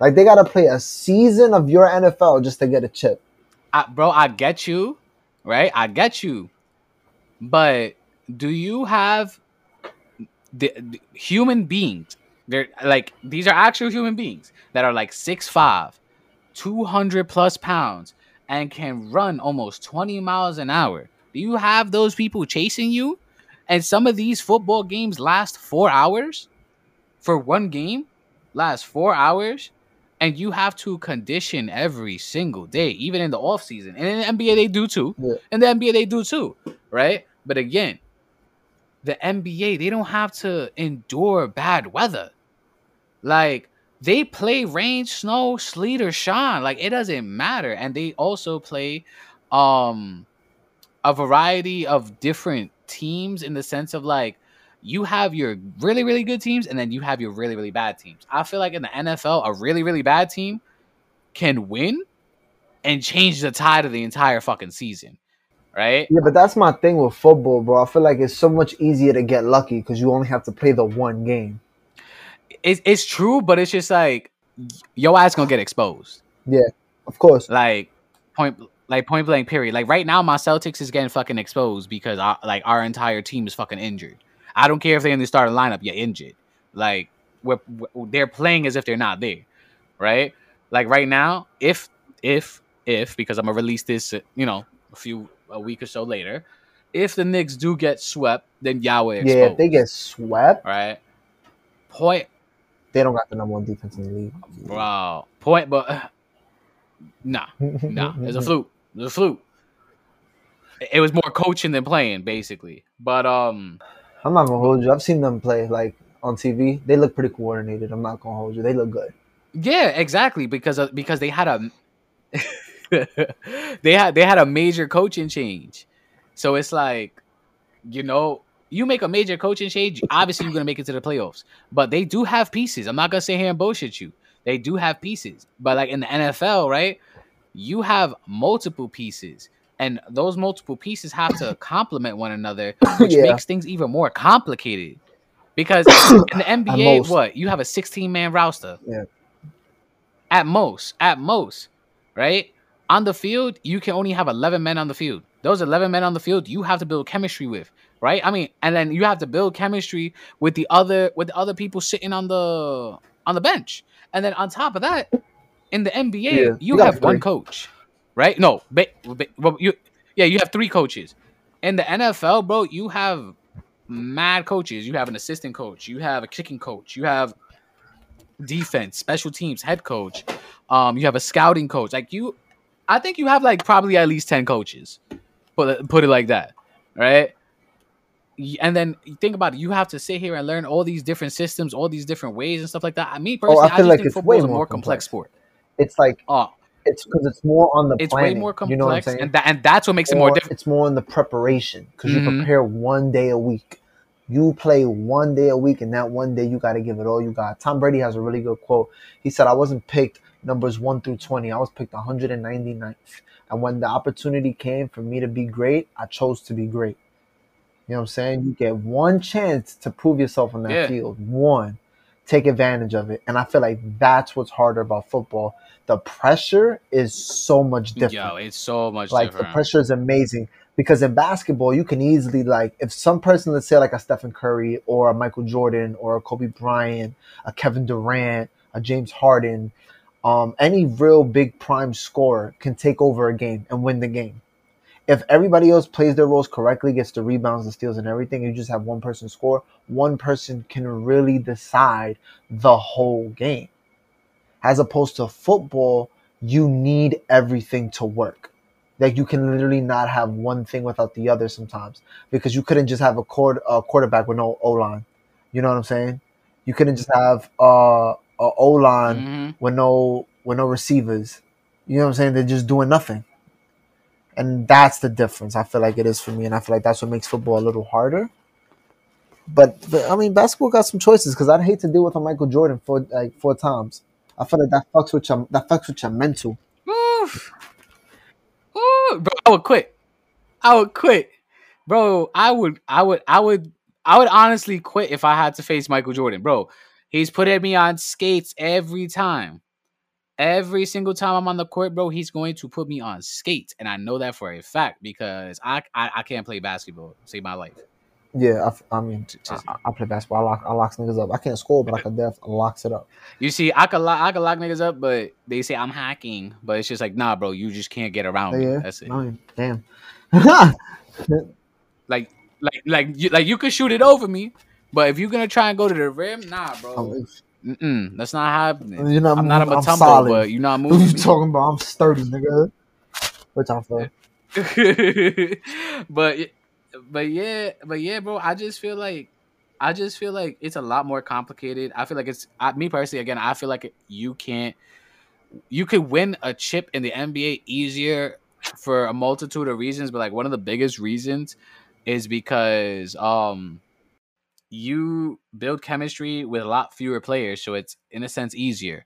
Like they gotta play a season of your NFL just to get a chip. I, bro, I get you, right? I get you, but do you have the, the human beings? They're like these are actual human beings that are like 6'5", 200 plus pounds, and can run almost twenty miles an hour. Do you have those people chasing you? And some of these football games last four hours for one game, last four hours and you have to condition every single day, even in the off season. And in the NBA they do too. Yeah. In the NBA they do too, right? But again, the NBA they don't have to endure bad weather. Like they play rain, snow, sleet, or shine. Like it doesn't matter. And they also play um a variety of different teams in the sense of like you have your really really good teams and then you have your really really bad teams. I feel like in the NFL a really really bad team can win and change the tide of the entire fucking season. Right? Yeah, but that's my thing with football, bro. I feel like it's so much easier to get lucky because you only have to play the one game. It's it's true, but it's just like your ass gonna get exposed. Yeah, of course. Like point like point blank period. Like right now my Celtics is getting fucking exposed because our, like our entire team is fucking injured. I don't care if they're in the starting lineup, you're injured. Like we're, we're- they're playing as if they're not there, right? Like right now, if if if because I'm gonna release this, uh, you know, a few a week or so later, if the Knicks do get swept, then Yahweh exposed. Yeah, if they get swept, right. Point, they don't got the number one defense in the league. wow. Point, but nah, nah. It's a fluke. It's a fluke. It- It was more coaching than playing, basically. But um, I'm not gonna hold you. I've seen them play like on TV. They look pretty coordinated. I'm not gonna hold you. They look good. Yeah, exactly because of, because they had a [laughs] they had they had a major coaching change. So it's like, you know, you make a major coaching change, obviously you're gonna make it to the playoffs. But they do have pieces. I'm not gonna sit here and bullshit you. They do have pieces. But like in the NFL, right? You have multiple pieces. And those multiple pieces have to complement one another, which Yeah. makes things even more complicated. Because [coughs] in the NBA, what? You have a 16 man roster Yeah. at most, at most, right? On the field, you can only have 11 men on the field. Those 11 men on the field, you have to build chemistry with, right? I mean, and then you have to build chemistry with the other with the other people sitting on the on the bench. And then on top of that, in the NBA, Yeah, you, you have one coach, right? No, ba- ba- well, you yeah, you have three coaches. In the NFL, bro, you have mad coaches. You have an assistant coach, you have a kicking coach, you have defense, special teams, head coach. Um, you have a scouting coach. Like you, I think you have like probably at least ten coaches. Put put it like that, right? And then think about it. You have to sit here and learn all these different systems, all these different ways and stuff like that. I mean, personally, Oh, I I, just like think it's football way is a more complex, complex. sport. It's like Oh, it's because it's more on the it's planning. way more complex, You know what I'm saying? and that and that's what makes it more Or difficult. It's more in the preparation because Mhm. you prepare one day a week. You play one day a week, and that one day you got to give it all you got. Tom Brady has a really good quote. He said, I wasn't picked numbers 1 through 20, I was picked 199th. And when the opportunity came for me to be great, I chose to be great. You know what I'm saying? You get one chance to prove yourself on that Yeah. field. One. Take advantage of it. And I feel like that's what's harder about football. The pressure is so much different Yo, it's so much like different. the pressure is amazing because in basketball you can easily like if some person let's say like a Stephen Curry or a Michael Jordan or a Kobe Bryant, a Kevin Durant, a James Harden, um, any real big prime scorer can take over a game and win the game. If everybody else plays their roles correctly, gets the rebounds, the steals, and everything, you just have one person score. One person can really decide the whole game. As opposed to football, you need everything to work. Like you can literally not have one thing without the other sometimes because you couldn't just have a, cord, a quarterback with no O line. You know what I'm saying? You couldn't just have uh, a O line Mhm. with no with no receivers. You know what I'm saying? They're just doing nothing. And that's the difference. I feel like it is for me, and I feel like that's what makes football a little harder. But, but I mean, basketball got some choices because I'd hate to deal with a Michael Jordan four like four times. I feel like that fucks with your that fucks with your mental. Oof. Ooh, bro, I would quit. I would quit, bro. I would, I would, I would, I would honestly quit if I had to face Michael Jordan, bro. He's putting me on skates every time. Every single time I'm on the court, bro, he's going to put me on skates, and I know that for a fact because I I, I can't play basketball. Save my life. Yeah, I, I mean, I, play basketball. I lock, I locks niggas up. I can't score, but I can def locks it up. You see, I could lock, I could lock niggas up, but they say I'm hacking, but it's just like, nah, bro, you just can't get around me. That's it. Damn. [laughs] Like, like, like, you, like you could shoot it over me, but if you're gonna try and go to the rim, nah, bro, Mm-mm, that's not happening. you're not I'm not a moving, I'm solid. but you're not moving. [laughs] What you talking about? I'm sturdy, nigga. Which I feel. me. but, but yeah, but yeah, bro. I just feel like, I just feel like it's a lot more complicated. I feel like it's I, me personally. Again, I feel like you can't. You could win a chip in the NBA easier for a multitude of reasons, but like one of the biggest reasons is because um you build chemistry with a lot fewer players, so it's in a sense easier.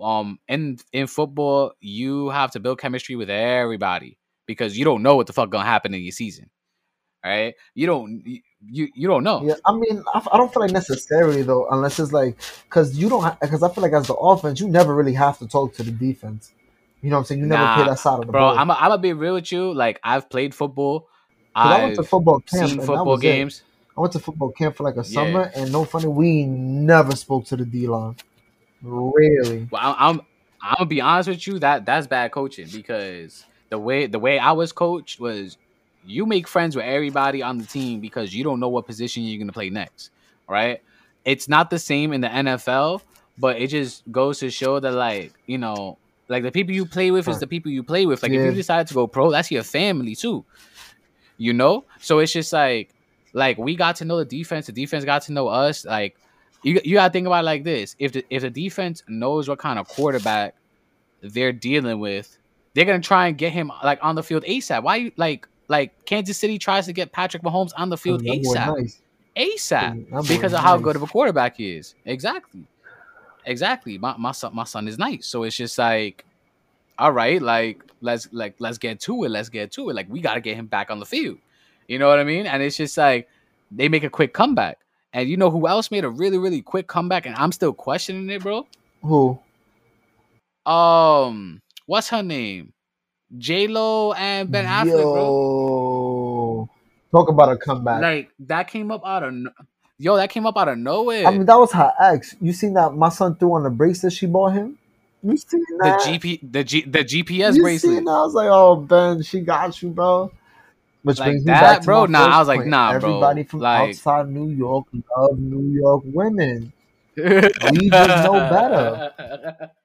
Um, in in football, you have to build chemistry with everybody because you don't know what the fuck gonna happen in your season, right? You don't you you, don't know. Yeah, I mean, I, I don't feel like necessarily though, unless it's like because you don't because I feel like as the offense, you never really have to talk to the defense. You know what I'm saying? You never Nah, play that side of the Bro, ball. I'm I'm gonna be real with you. Like I've played football. I went to football camp. seen football was it. I went to football camp for like a Yeah. summer, and no funny, we never spoke to the D line. Really? Well, I'm, I'm I'm gonna be honest with you. That that's bad coaching because the way the way I was coached was you make friends with everybody on the team because you don't know what position you're gonna play next, right? It's not the same in the NFL, but it just goes to show that like you know, like the people you play with is the people you play with. Like if you decide to go pro, that's your family too, you know. So it's just like like we got to know the defense, the defense got to know us, like you you gotta think about it like this: if the if the defense knows what kind of quarterback they're dealing with, they're gonna try and get him like on the field ASAP. Why you like like Kansas City tries to get Patrick Mahomes on the field boy ASAP, nice. ASAP boy because of how good of a quarterback he is. Exactly, exactly. My my son my son is nice, so it's just like, all right, like let's like let's get to it. Let's get to it. Like we gotta get him back on the field. You know what I mean? And it's just like they make a quick comeback. And you know who else made a really, really quick comeback? And I'm still questioning it, bro. Who? Um, what's her name? J Lo and Ben Affleck, bro. Yo. Talk about a comeback. Like that came up out of no- yo, that came up out of nowhere. I mean, that was her ex. You seen that my son threw on the bracelet she bought him? You seen that? the? GP, the G, the GPS you bracelet. Seen that? I was like, oh Ben, she got you, bro. Which Like brings me that, back to bro? my Nah, I first was like, point. nah, bro. Everybody from Like- outside New York love New York women. [laughs] We just know better. [laughs]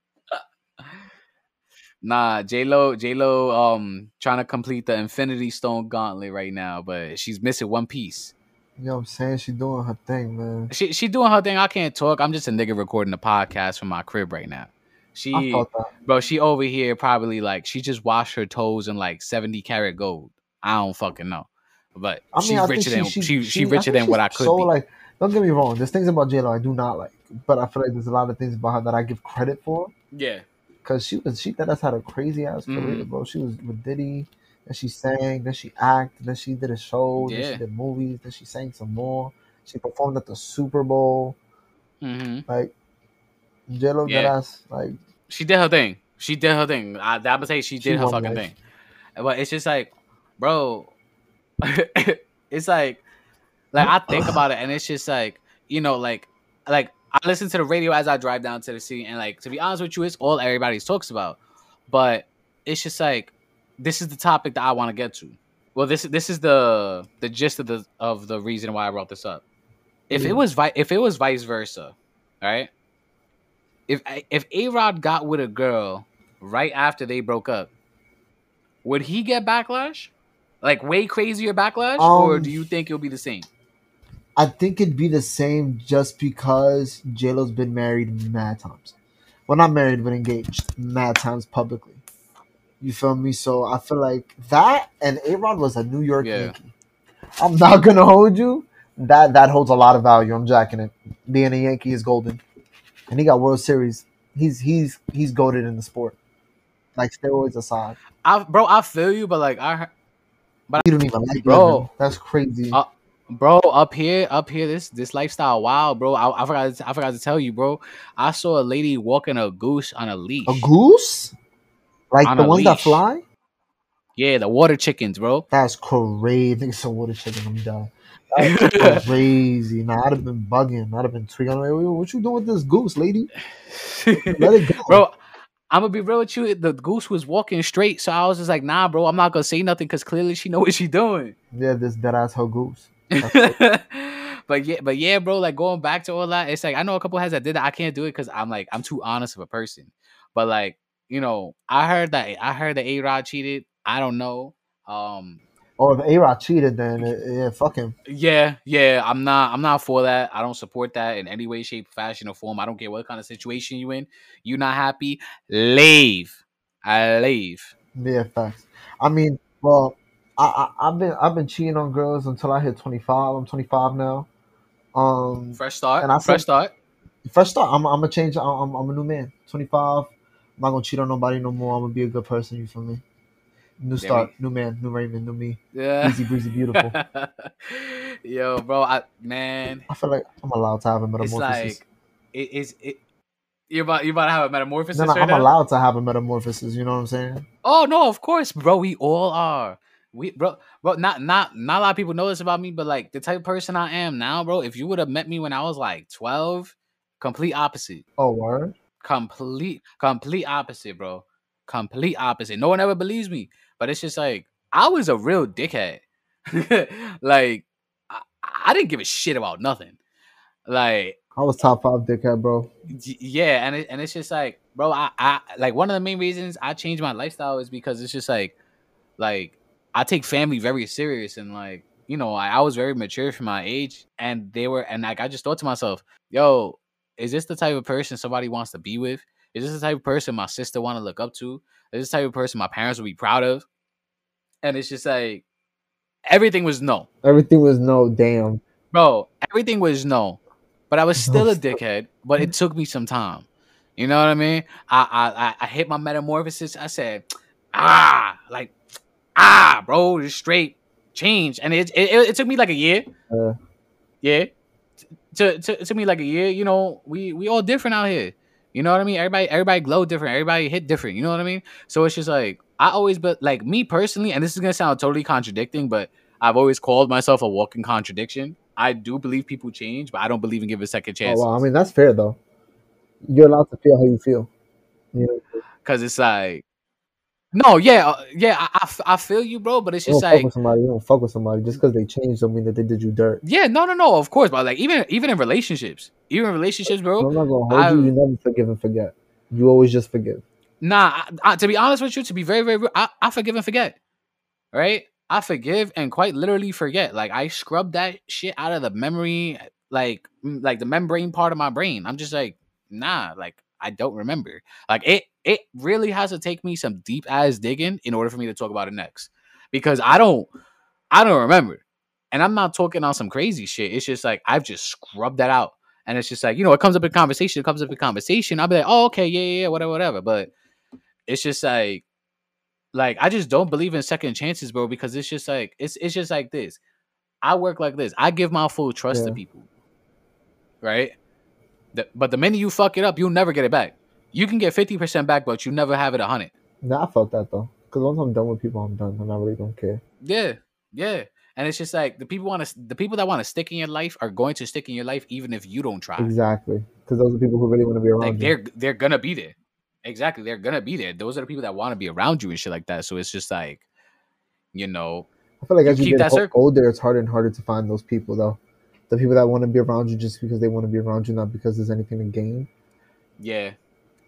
Nah, J Lo, J Lo, um, trying to complete the Infinity Stone Gauntlet right now, but she's missing one piece. You know what I'm saying? She doing her thing, man. She she doing her thing. I can't talk. I'm just a nigga recording a podcast from my crib right now. She, bro, she over here probably like she just washed her toes in like 70 karat gold. I don't fucking know, but I mean, she's I richer than she, she, she, richer than what I could so be. like. Don't get me wrong. There's things about J Lo I do not like, but I feel like there's a lot of things about her that I give credit for. yeah, Cause she was she that has had a crazy ass career, Mhm. bro. She was with Diddy, and she sang, then she acted, then she did a show, then she did movies, then she sang some more. She performed at the Super Bowl. hmm Like J Lo, Yeah. that ass, like she did her thing. She did her thing. I, I would say she She did her fucking life. thing. But it's just like, bro, [laughs] it's like, like I think about it, and it's just like, you know, like, like I listen to the radio as I drive down to the city, and like to be honest with you, it's all everybody talks about. But it's just like, this is the topic that I want to get to. Well, this this is the the gist of the of the reason why I brought this up. If it Mhm. was vi- if it was vice versa, right? If if A Rod got with a girl right after they broke up, would he get backlash? Like way crazier backlash, or Um, do you think it'll be the same? I think it'd be the same just because J Lo's been married mad times. Well, not married, but engaged mad times publicly. You feel me? So I feel like that and A Rod was a New York Yeah. Yankee. I'm not gonna [laughs] hold you. That that holds a lot of value. I'm jacking it. Being a Yankee is golden, and he got World Series. He's he's he's goaded in the sport. Like steroids aside, I, bro, I feel you, but like I, heard- you don't even like Bro. living. That's crazy. Uh, bro, up here, up here, this this lifestyle, wow, bro. I, I forgot, I forgot to tell you, bro. I saw a lady walking a goose on a leash. a goose, like On the a ones that fly. Yeah, the water chickens, bro. That's crazy. Nigga said water chicken. I'm done. That's [laughs] crazy. Nah, I'd have been bugging. I'd have been tweaking. Like, what you doing with this goose, lady? Let it go. [laughs] bro. I'm gonna be real with you. The goose was walking straight, so I was just like, "Nah, bro, I'm not gonna say nothing because clearly she know what she doing." Yeah, this dead ass her goose. [laughs] but yeah, but yeah, bro. Like going back to all that, it's like I know a couple has that did that. I can't do it because I'm like I'm too honest of a person. But like you know, I heard that I heard that A Rod cheated. I don't know. Um, Or if A Rod cheated, then uh, yeah, fuck him. yeah, yeah. I'm not. I'm not for that. I don't support that in any way, shape, fashion, or form. I don't care what kind of situation you in. You not happy? Leave. I leave. Yeah, facts. I mean, well, I, I I've been I've been cheating on girls until I hit 25. I'm 25 now. Um, Fresh start. And I Fresh said- start. first start, I'm I'm gonna change. I'm I'm I'm a new man. 25. I'm not gonna cheat on nobody no more. I'm gonna be a good person. You feel me? New start, new man, new Raymond, new me. Yeah. Easy breezy, beautiful. [laughs] Yo, bro, I man, I feel like I'm allowed to have a it's metamorphosis. like it is it. You're about you about to have a metamorphosis no, no, right I'm now? allowed to have a metamorphosis. You know what I'm saying? Oh no, of course, bro. We all are. We bro, bro. Not not not a lot of people know this about me, but like the type of person I am now, bro. If you would have met me when I was like 12, complete opposite. Oh, word. Complete complete opposite, bro. Complete opposite. No one ever believes me, but it's just like I was a real dickhead. [laughs] like I, I didn't give a shit about nothing. Like I was top five dickhead, bro. Yeah and it, and it's just like bro I, I like one of the main reasons i changed my lifestyle is because it's just like like i take family very serious and like you know I, I was very mature for my age and they were and like i just thought to myself yo is this the type of person somebody wants to be with is this the type of person my sister want to look up to? Is this the type of person my parents would be proud of? And it's just like everything was no. Everything was no damn. bro everything was no. But i was [laughs] still a dickhead but it took me some time. You know what i mean? I i i, I hit my metamorphosis. I said ah like ah bro just straight change. And it it, it took me like a year. Uh, yeah. To, to took me like a year. You know we we all different out here you know what i mean? Everybody everybody glow different. Everybody hit different. You know what i mean? So it's just like i always but like me personally and this is gonna sound totally contradicting but i've always called myself a walking contradiction. I do believe people change but i don't believe in giving second chance. oh, I mean, that's fair though. You're allowed to feel how you feel. You know, because it's like no yeah uh, yeah I, feel you bro but it's you don't just fuck like somebody. You don't fuck with somebody just because they changed. Don't mean that they did you dirt. yeah no no no of course but like even even in relationships even in relationships bro So I'm not gonna hold I've- you. You never forgive and forget. You always just forgive. Nah, I, I, to be honest with you, to be very, very, real, I, I forgive and forget. Right? I forgive and quite literally forget. Like I scrub that shit out of the memory, like, like the membrane part of my brain. I'm just like, nah, like I don't remember. Like it, it really has to take me some deep ass digging in order for me to talk about it next, because I don't, I don't remember. And I'm not talking on some crazy shit. It's just like I've just scrubbed that out. And it's just like, you know, it comes up in conversation, it comes up in conversation. I'll be like, oh, okay, yeah, yeah, yeah, whatever, whatever. But it's just like like I just don't believe in second chances, bro, because it's just like it's it's just like this. I work like this. I give my full trust Yeah. to people. Right? The- but the minute you fuck it up, you'll never get it back. You can get 50% back, but you never have it a hundred. Nah, I felt that though. Because once I'm done with people, I'm done, and I really don't care. Yeah, yeah. And it's just like the people want to the people that want to stick in your life are going to stick in your life even if you don't try. Exactly. Because those are people who really want to be around Like you. they're they're gonna be there. Exactly, they're gonna be there. Those are the people that want to be around you and shit like that. So it's just like, you know, I feel like as you get that ho- circle. older, it's harder and harder to find those people, though. The people that want to be around you just because they want to be around you, not because there's anything to gain. yeah,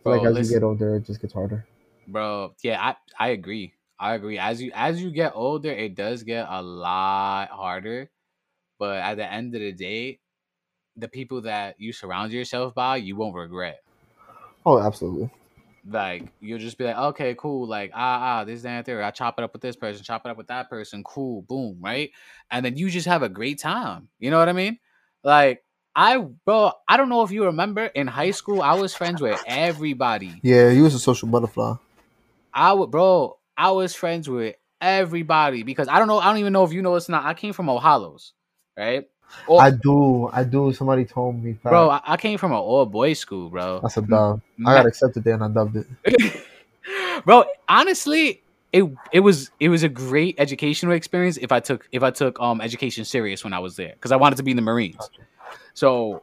bro. like as listen, you get older, it just gets harder. bro. Yeah, I I agree. I agree. As you as you get older, it does get a lot harder. But at the end of the day, the people that you surround yourself by, you won't regret. Oh, absolutely. Like you'll just be like, okay, cool, like ah ah, this that there. I chop it up with this person, chop it up with that person, cool, boom, right? And then you just have a great time. You know what I mean? Like I bro, I don't know if you remember in high school, I was friends with everybody. Yeah, you was a social butterfly. I would bro, I was friends with everybody because I don't know, I don't even know if you know it's not. I came from Ohalos, right? Or, I do. I do. Somebody told me. Bro, I, I came from an all boys school, bro. that's a dub. I got accepted there and I dubbed it. [laughs] bro honestly it it was it was a great educational experience if i took if i took um education serious when i was there because i wanted to be in the marines so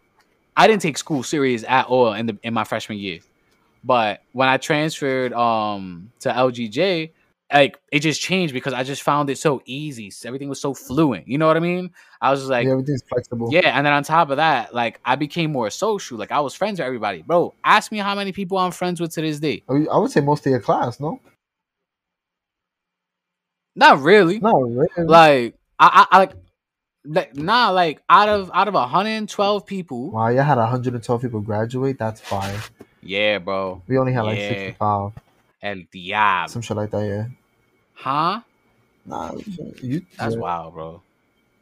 i didn't take school serious at all in the in my freshman year but when i transferred um to lgj like it just changed because i just found it so easy everything was so fluent you know what i mean i was just like yeah, everything's flexible. yeah, and then on top of that, like I became more social. Like I was friends with everybody, bro. Ask me how many people I'm friends with to this day. Oh, I would- I would say most of your class, no? Not really. No, really. Like I, I, I like, like nah. Like out of out of 112 people, wow, you had 112 people graduate. That's fine. yeah, bro. We only had like Yeah. 65, El diablo, some shit like that. Yeah. Huh? Nah, you. That's yeah. wild, bro.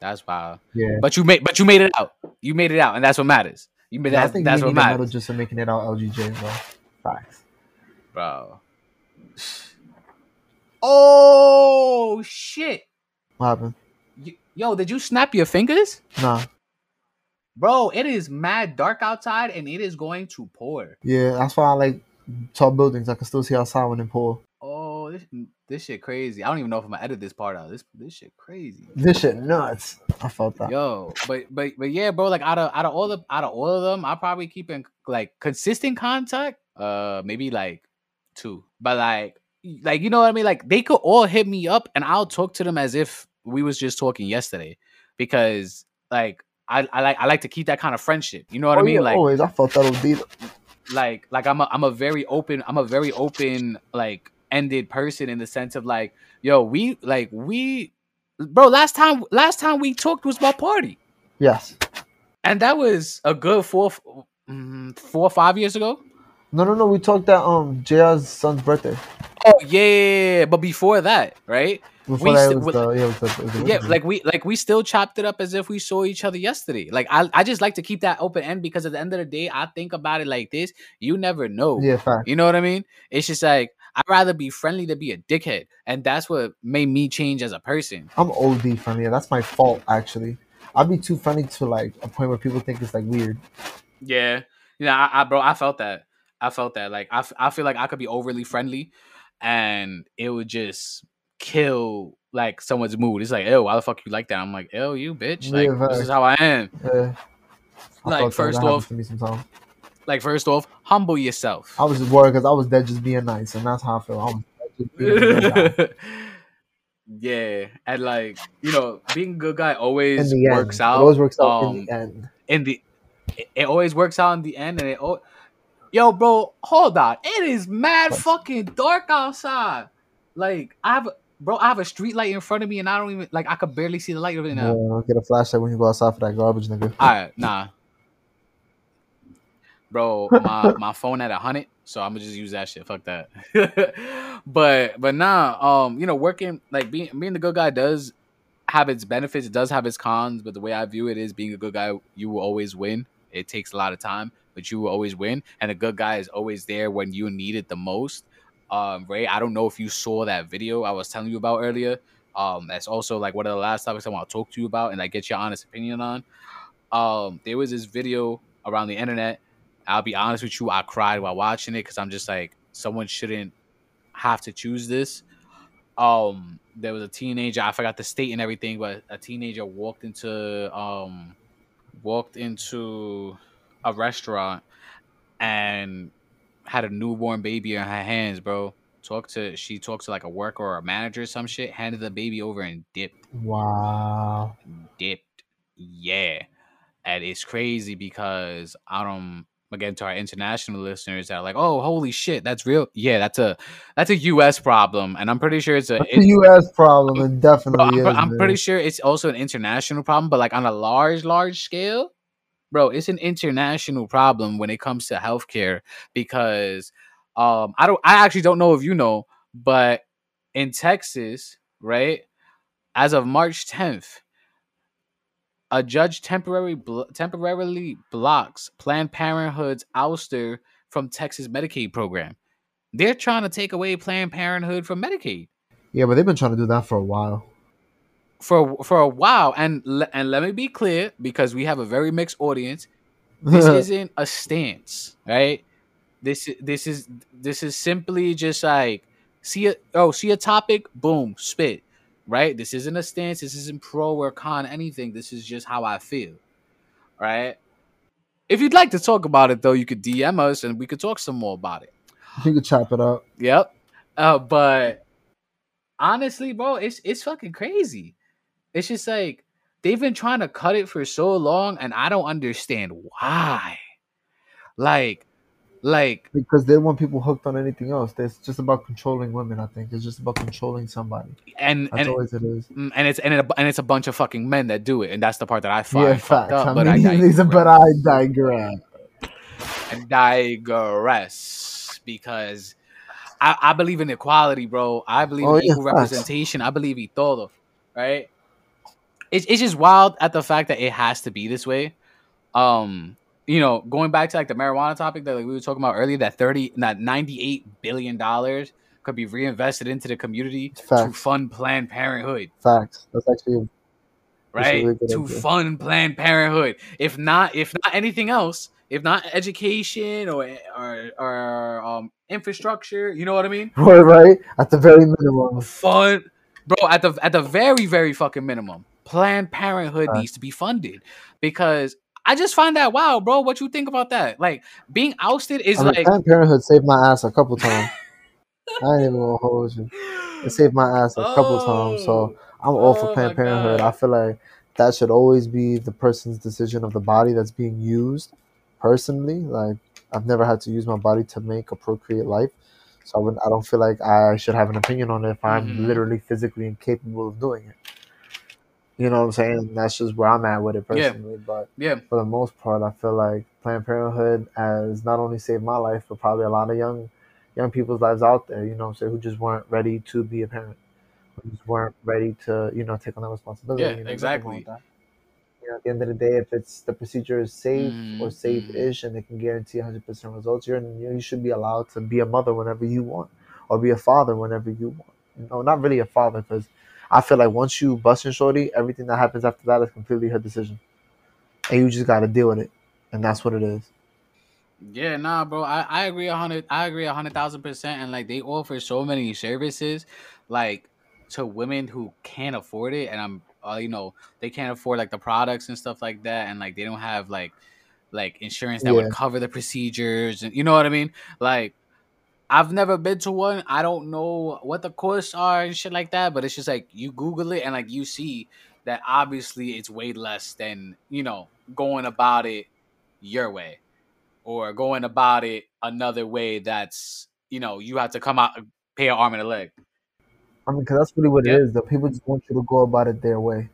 That's wild. Yeah. But you made, but you made it out. You made it out, and that's what matters. You made Yeah, I that. think That's what need a medal matters, just for making it out LGJ, bro. Facts. bro. Oh shit, What happened? Yo! Did you snap your fingers? Nah. Bro, it is mad dark outside and it is going to pour. Yeah, that's why I like tall buildings. I can still see outside when it pour. Oh, this this shit crazy. I don't even know if I'm gonna edit this part out. This this shit crazy. This shit nuts. I felt that. Yo, but but but yeah, bro. Like out of out of all the out of all of them, I probably keep in like consistent contact. Uh, maybe like two, but like like you know what I mean. Like they could all hit me up and I'll talk to them as if we was just talking yesterday, because like I I like I like to keep that kind of friendship. You know what I Oh, mean? yeah, Like always. I felt that would be. like like I'm a I'm a very open I'm a very open like ended person in the sense of like yo we like we bro last time last time we talked was my party Yes. and that was a good four mm, four or five years ago No, no, no. We talked that um JR's son's birthday. oh yeah but before that right Before We that, st- it was with- the yeah, the, it was the yeah like we like we still chopped it up as if we saw each other yesterday like I, I just like to keep that open end because at the end of the day i think about it like this you never know yeah, fact. You know what I mean? It's just like I'd rather be friendly to be a dickhead, and that's what made me change as a person. I'm OD friendly. That's my fault, actually. I'd be too friendly to like a point where people think it's like weird. Yeah, you know, I, I bro, I felt that. I felt that. Like I, f- I feel like I could be overly friendly, and it would just kill like someone's mood. It's like, oh, why the fuck you like that? I'm like, oh, you bitch. Like Yeah, this is how I am. Yeah. I Like, first That off- to me sometimes. Like first off, humble yourself. I was just worried because I was dead just being nice, and that's how I feel. I was dead just being a good guy. [laughs] yeah, and like you know, being a good guy always works end. out. It always works out um, in the end. in the it, always works out in the end and it Oh, yo bro hold on it is mad What? fucking dark outside like i have a- bro i have a street light in front of me and i don't even like i could barely see the light of it now Yeah, get a flashlight when you go outside for that garbage, nigga. all right nah bro my [laughs] my phone at a hundred so i'm gonna just use that shit fuck that [laughs] but but nah um you know working like being being the good guy does have its benefits. It does have its cons, but the way I view it is being a good guy, you will always win. It takes a lot of time, but you will always win. And a good guy is always there when you need it the most. Um, Ray, I don't know if you saw that video I was telling you about earlier. Um, that's also like one of the last topics I want to talk to you about and I get your honest opinion on. Um, there was this video around the internet. I'll be honest with you, I cried while watching it because I'm just like, someone shouldn't have to choose this. Um, there was a teenager, I forgot the state and everything, but a teenager walked into um walked into a restaurant and had a newborn baby in her hands, bro. Talked to she talked to like a worker or a manager or some shit, handed the baby over and dipped. Wow. Dipped. Yeah. And it's crazy because I don't again to our international listeners that are like, oh holy shit, that's real. Yeah, that's a that's a US problem. And I'm pretty sure it's a It's a U.S. problem. It Bro, definitely I'm, is. I'm pretty sure it's also an international problem, but like on a large, large scale, bro, it's an international problem when it comes to healthcare because um I don't I actually don't know if you know, but in Texas, right, as of March 10th, a judge temporarily blo- temporarily blocks Planned Parenthood's ouster from Texas Medicaid program. They're trying to take away Planned Parenthood from Medicaid. Yeah, but they've been trying to do that for a while. for for a while and and let me be clear because we have a very mixed audience this [laughs] isn't a stance right this this is this is simply just like see a oh see a topic boom spit right this isn't a stance this isn't pro or con anything this is just how i feel right if you'd like to talk about it though you could dm us and we could talk some more about it you could chop it up. Yep. Uh, but honestly, bro, it's it's fucking crazy. It's just like they've been trying to cut it for so long, and I don't understand why. Like, like Because they want people hooked on anything else. It's just about controlling women. I think it's just about controlling somebody. and That's and always it is. mm, and it's and, it, and it's a bunch of fucking men that do it, and that's the part that I find Yeah, facts. up. I but mean, [laughs] I listen, but digress. I digress. I digress because I, I believe in equality, bro. I believe Oh, in yeah, equal facts. representation. I believe in todo, right? It's it's just wild at the fact that it has to be this way. Um, you know, going back to like the marijuana topic that like, we were talking about earlier, that thirty, that ninety-eight billion dollars could be reinvested into the community to fund Planned Parenthood Facts. That's actually right really to idea. fund planned parenthood if not if not anything else if not education or or, or um infrastructure you know what i mean [laughs] right, right. At the very minimum. fund bro at the at the very very fucking minimum planned parenthood Right. needs to be funded because i just find that wow bro what you think about that like being ousted is I mean, like Planned Parenthood saved my ass a couple [laughs] times. I ain't even gonna hold you. It saved my ass a couple times. So I'm all for Oh, Planned Parenthood. God. I feel like that should always be the person's decision of the body that's being used. Personally, like I've never had to use my body to make or procreate life, so I, I don't feel like I should have an opinion on it if I'm Mhm. literally physically incapable of doing it. You know what I'm saying? That's just where I'm at with it Yeah. personally. But yeah for the most part, I feel like Planned Parenthood has not only saved my life, but probably a lot of young young people's lives out there, you know what I'm saying, who just weren't ready to be a parent. Who just weren't ready to, you know, take on that responsibility. Yeah, you know, exactly. that. You know, at the end of the day, if it's the procedure is safe or Mhm, safe-ish and it can guarantee 100% results, you're you, you should be allowed to be a mother whenever you want, or be a father whenever you want. You know, not really a father because I feel like once you bust in shorty, everything that happens after that is completely her decision, and you just got to deal with it, and that's what it is. Yeah, nah, bro. I, I agree a hundred. I agree a hundred thousand percent. And like they offer so many services, like to women who can't afford it, and I'm, uh, you know, they can't afford like the products and stuff like that, and like they don't have like like insurance that Yeah. would cover the procedures, and you know what I mean. Like I've never been to one. I don't know what the costs are and shit like that, but it's just like you Google it and like you see that obviously it's way less than you know going about it your way or going about it another way that's you know you have to come out pay an arm and a leg I mean, because that's really what Yep. it is. The people just want you to go about it their way.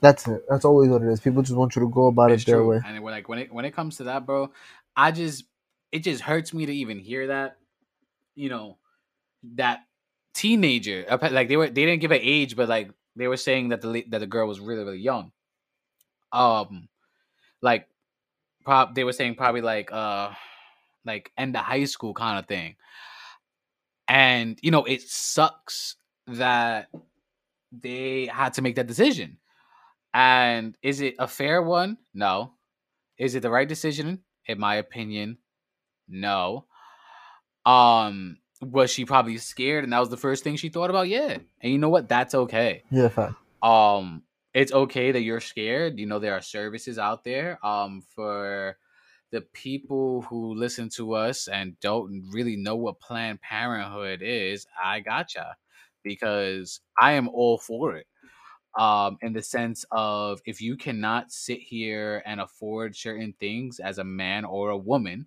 That's it. That's always what it is. People just want you to go about it's it their true way. and when, like when it when it comes to that bro i just it just hurts me to even hear that you know that teenager like they were they didn't give an age but like they were saying that the that the girl was really really young. Um, like, prob they were saying probably like uh, like end of high school kind of thing. And you know, it sucks that they had to make that decision. And is it a fair one? No. Is it the right decision? In my opinion, no. Um, was she probably scared and that was the first thing she thought about? Yeah. And you know what? That's okay. Yeah, fact. Um, it's okay that you're scared. You know, there are services out there. Um, for the people who listen to us and don't really know what Planned Parenthood is, I gotcha. Because I am all for it um, in the sense of if you cannot sit here and afford certain things as a man or a woman,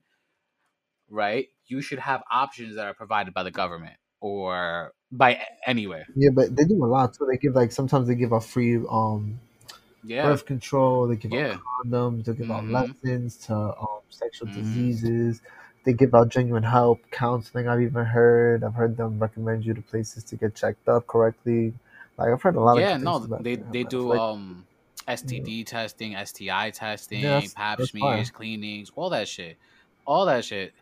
right? You should have options that are provided by the government or by a- anywhere. Yeah, but they do a lot too. They give like sometimes they give out free um Yeah, birth control. They give yeah, out condoms. They give out Mhm. lessons to um sexual Mhm. diseases. They give out genuine help, counseling. I've even heard. I've heard them recommend you to places to get checked up correctly. Like I've heard a lot yeah. of No, they that. they do like, um STD testing, STI testing, that's pap that's smears, fine. cleanings, all that shit, all that shit.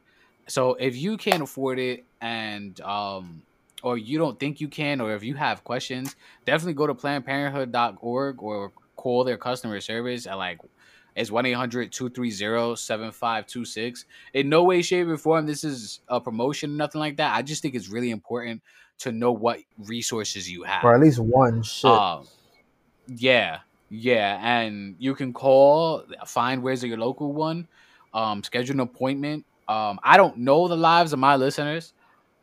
So if you can't afford it and um or you don't think you can or if you have questions, definitely go to plannedparenthood.org or call their customer service at like it's 1-800-230-7526. In no way, shape, or form this is a promotion, nothing like that. I just think it's really important to know what resources you have. Or at least one shit. Um, yeah, yeah, and you can call, find where's your local one, um, schedule an appointment. Um, I don't know the lives of my listeners,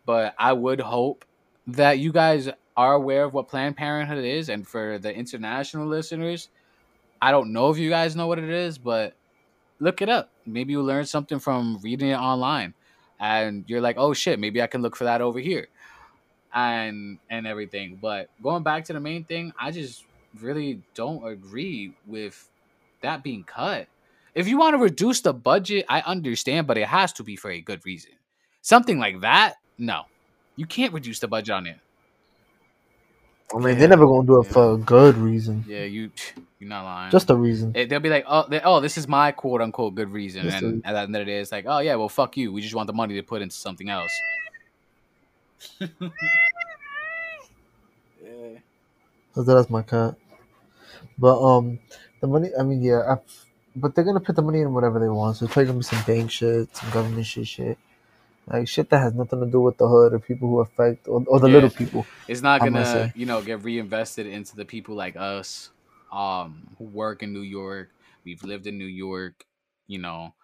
but I would hope that you guys are aware of what Planned Parenthood is, and for the international listeners, I don't know if you guys know what it is, but look it up. Maybe you learn something from reading it online, and you're like, oh shit, maybe I can look for that over here and and everything. But going back to the main thing, I just really don't agree with that being cut. If you want to reduce the budget, I understand, but it has to be for a good reason. Something like that, no. You can't reduce the budget on it. I mean, yeah, they're never gonna do it yeah. for a good reason. Yeah, you [sighs] you're not lying. Just a reason. It- they'll be like, oh, oh, this is my quote unquote good reason, Just and at the end of the day, it's like, oh yeah, well, fuck you. We just want the money to put into something else. [laughs] yeah. So that's my cut. But um, the money. I mean, yeah. I, but they're gonna put the money in whatever they want. So it's probably gonna be some bank shit, some government shit, shit. Like shit that has nothing to do with the hood or people who affect or, or the Yeah. little people. it's not gonna you know get reinvested into the people like us um who work in new york we've lived in new york you know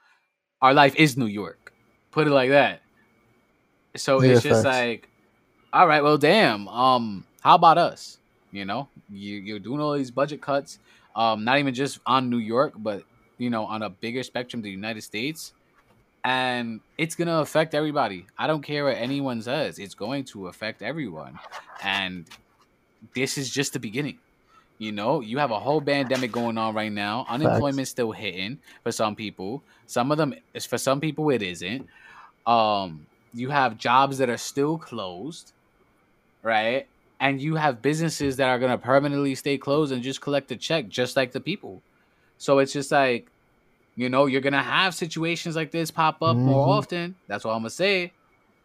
our life is new york put it like that so Yeah, it's just facts. like all right well damn um how about us you know you, you're doing all these budget cuts um not even just on new york but you know on a bigger spectrum the united states and it's going to affect everybody. I don't care what anyone says. It's going to affect everyone. And this is just the beginning. You know, you have a whole pandemic going on right now. Unemployment's still hitting for some people. Some of them for some people it isn't. Um you have jobs that are still closed, right? And you have businesses that are going to permanently stay closed and just collect a check just like the people. So it's just like you know, you're gonna have situations like this pop up more Mhm. often. That's what I'm gonna say.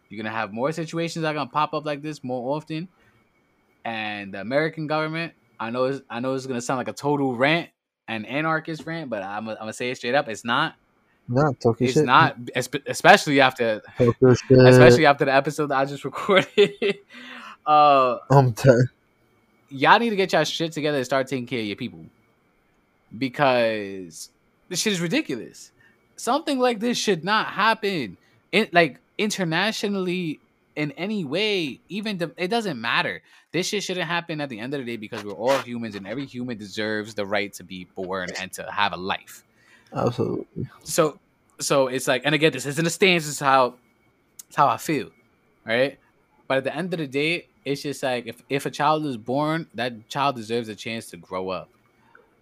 You're gonna have more situations that are gonna pop up like this more often. And the American government, I know, it's, I know it's gonna sound like a total rant, an anarchist rant, but I'm, I'm gonna say it straight up. It's not. Not talking It's shit. not. Especially after, [laughs] especially after the episode that I just [laughs] recorded. uh, I'm t- y'all need to get y'all shit together and start taking care of your people because this shit is ridiculous. Something like this should not happen. In like internationally in any way, even the, it doesn't matter. This shit shouldn't happen at the end of the day because we're all humans and every human deserves the right to be born and to have a life. absolutely. So so it's like and again this isn't a stance, this is how it's how I feel. Right? But at the end of the day, it's just like if, if a child is born, that child deserves a chance to grow up.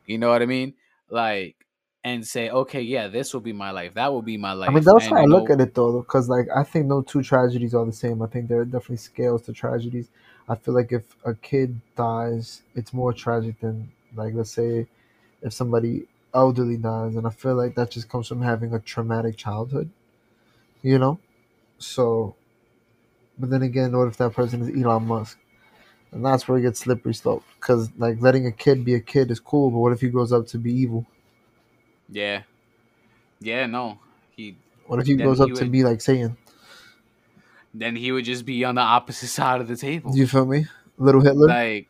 You know what I mean? Like and say, okay, yeah, this will be my life. That will be my life. I mean, that's and, how I look know, at it though, because like I think no two tragedies are the same. I think there are definitely scales to tragedies. I feel like if a kid dies, it's more tragic than like let's say if somebody elderly dies, and I feel like that just comes from having a traumatic childhood, you know. So, but then again, what if that person is Elon Musk? And that's where it gets slippery slope. Because like letting a kid be a kid is cool, but what if he grows up to be evil? Yeah. Yeah, no. He What if he grows he up to be like Satan? then he would just be on the opposite [laughs] side of the table. Do you feel me? Little Hitler. like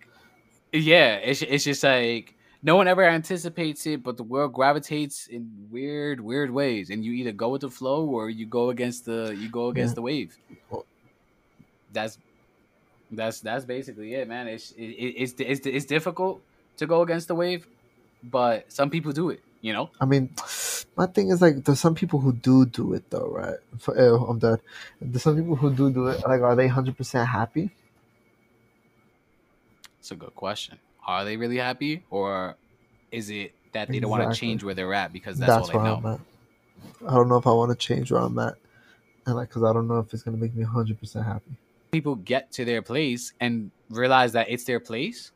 yeah it's, it's just like no one ever anticipates it but the world gravitates in weird weird ways and you either go with the flow or you go against the you go against Yeah. the wave that's that's that's basically it man it's it, it- it's it's it's difficult to go against the wave but some people do it you know I mean, my thing is like, there's some people who do do it though, right? For, uh, I'm dead. There's some people who do do it. Like, are they hundred percent happy? it's a good question are they really happy or is it that they don't want to change where they're at because that's, That's, all they know I'm at. I don't know if I want to change where I'm at, and like, cause I don't know if it's gonna make me hundred percent happy. People get to their place and realize that it's their place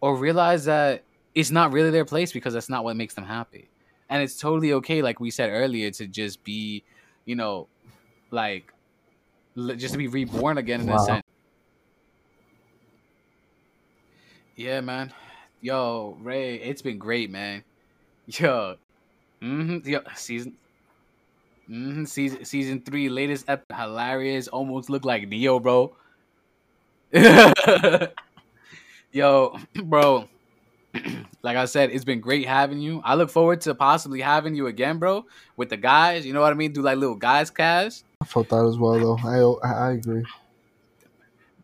or realize that it's not really their place because that's not what makes them happy. And it's totally okay like we said earlier to just be you know like li- just to be reborn again in a Wow. sense. Yeah man. Yo ray it's been great man. Yo. Mm-hmm. yo season hmm Season season three, latest ep, hilarious. Almost look like Neo, bro. [laughs] Yo, [clears throat] bro. [clears throat] like I said, it's been great having you. I look forward to possibly having you again, bro, with the guys. You know what I mean? Do like little guys cast. I felt that as well, though. I I, agree.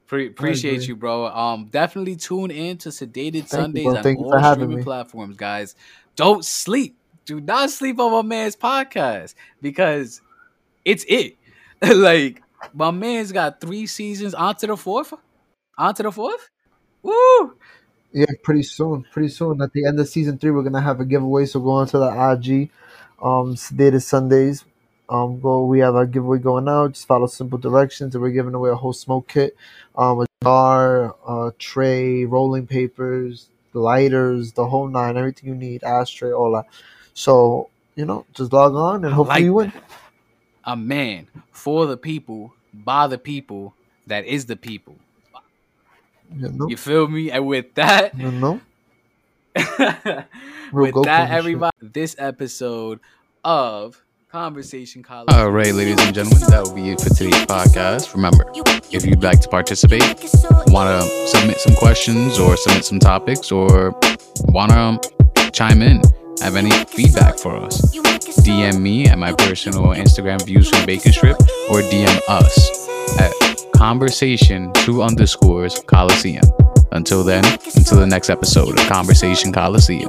Pre- appreciate agree. you, bro. Um, definitely tune in to Sedated you, Sundays bro. on Thank you all streaming me. platforms, guys. Don't sleep. Do not sleep on my man's podcast because it's it. [laughs] like my man's got three seasons onto the fourth. Onto the fourth. Woo! Yeah, pretty soon. Pretty soon. At the end of season three, we're gonna have a giveaway. So go onto the IG, um, Sedated Sundays. Um, go. We have a giveaway going out. Just follow simple directions, and we're giving away a whole smoke kit, um, a jar, a tray, rolling papers, lighters, the whole nine, everything you need, ashtray, all that. So you know, just log on and hopefully like you win. A man for the people, by the people, that is the people. You know, You feel me? And with that, you know. [laughs] With Goku that, and shit. everybody, this episode of Conversation Coliseum. All right, ladies and gentlemen, that will be it for today's podcast. Remember, if you'd like to participate, want to submit some questions or submit some topics, or want to chime in, have any feedback for us, DM me at my personal Instagram views from Bacon Strip, or DM us at conversation two underscores Coliseum. Until then, until the next episode of Conversation Coliseum.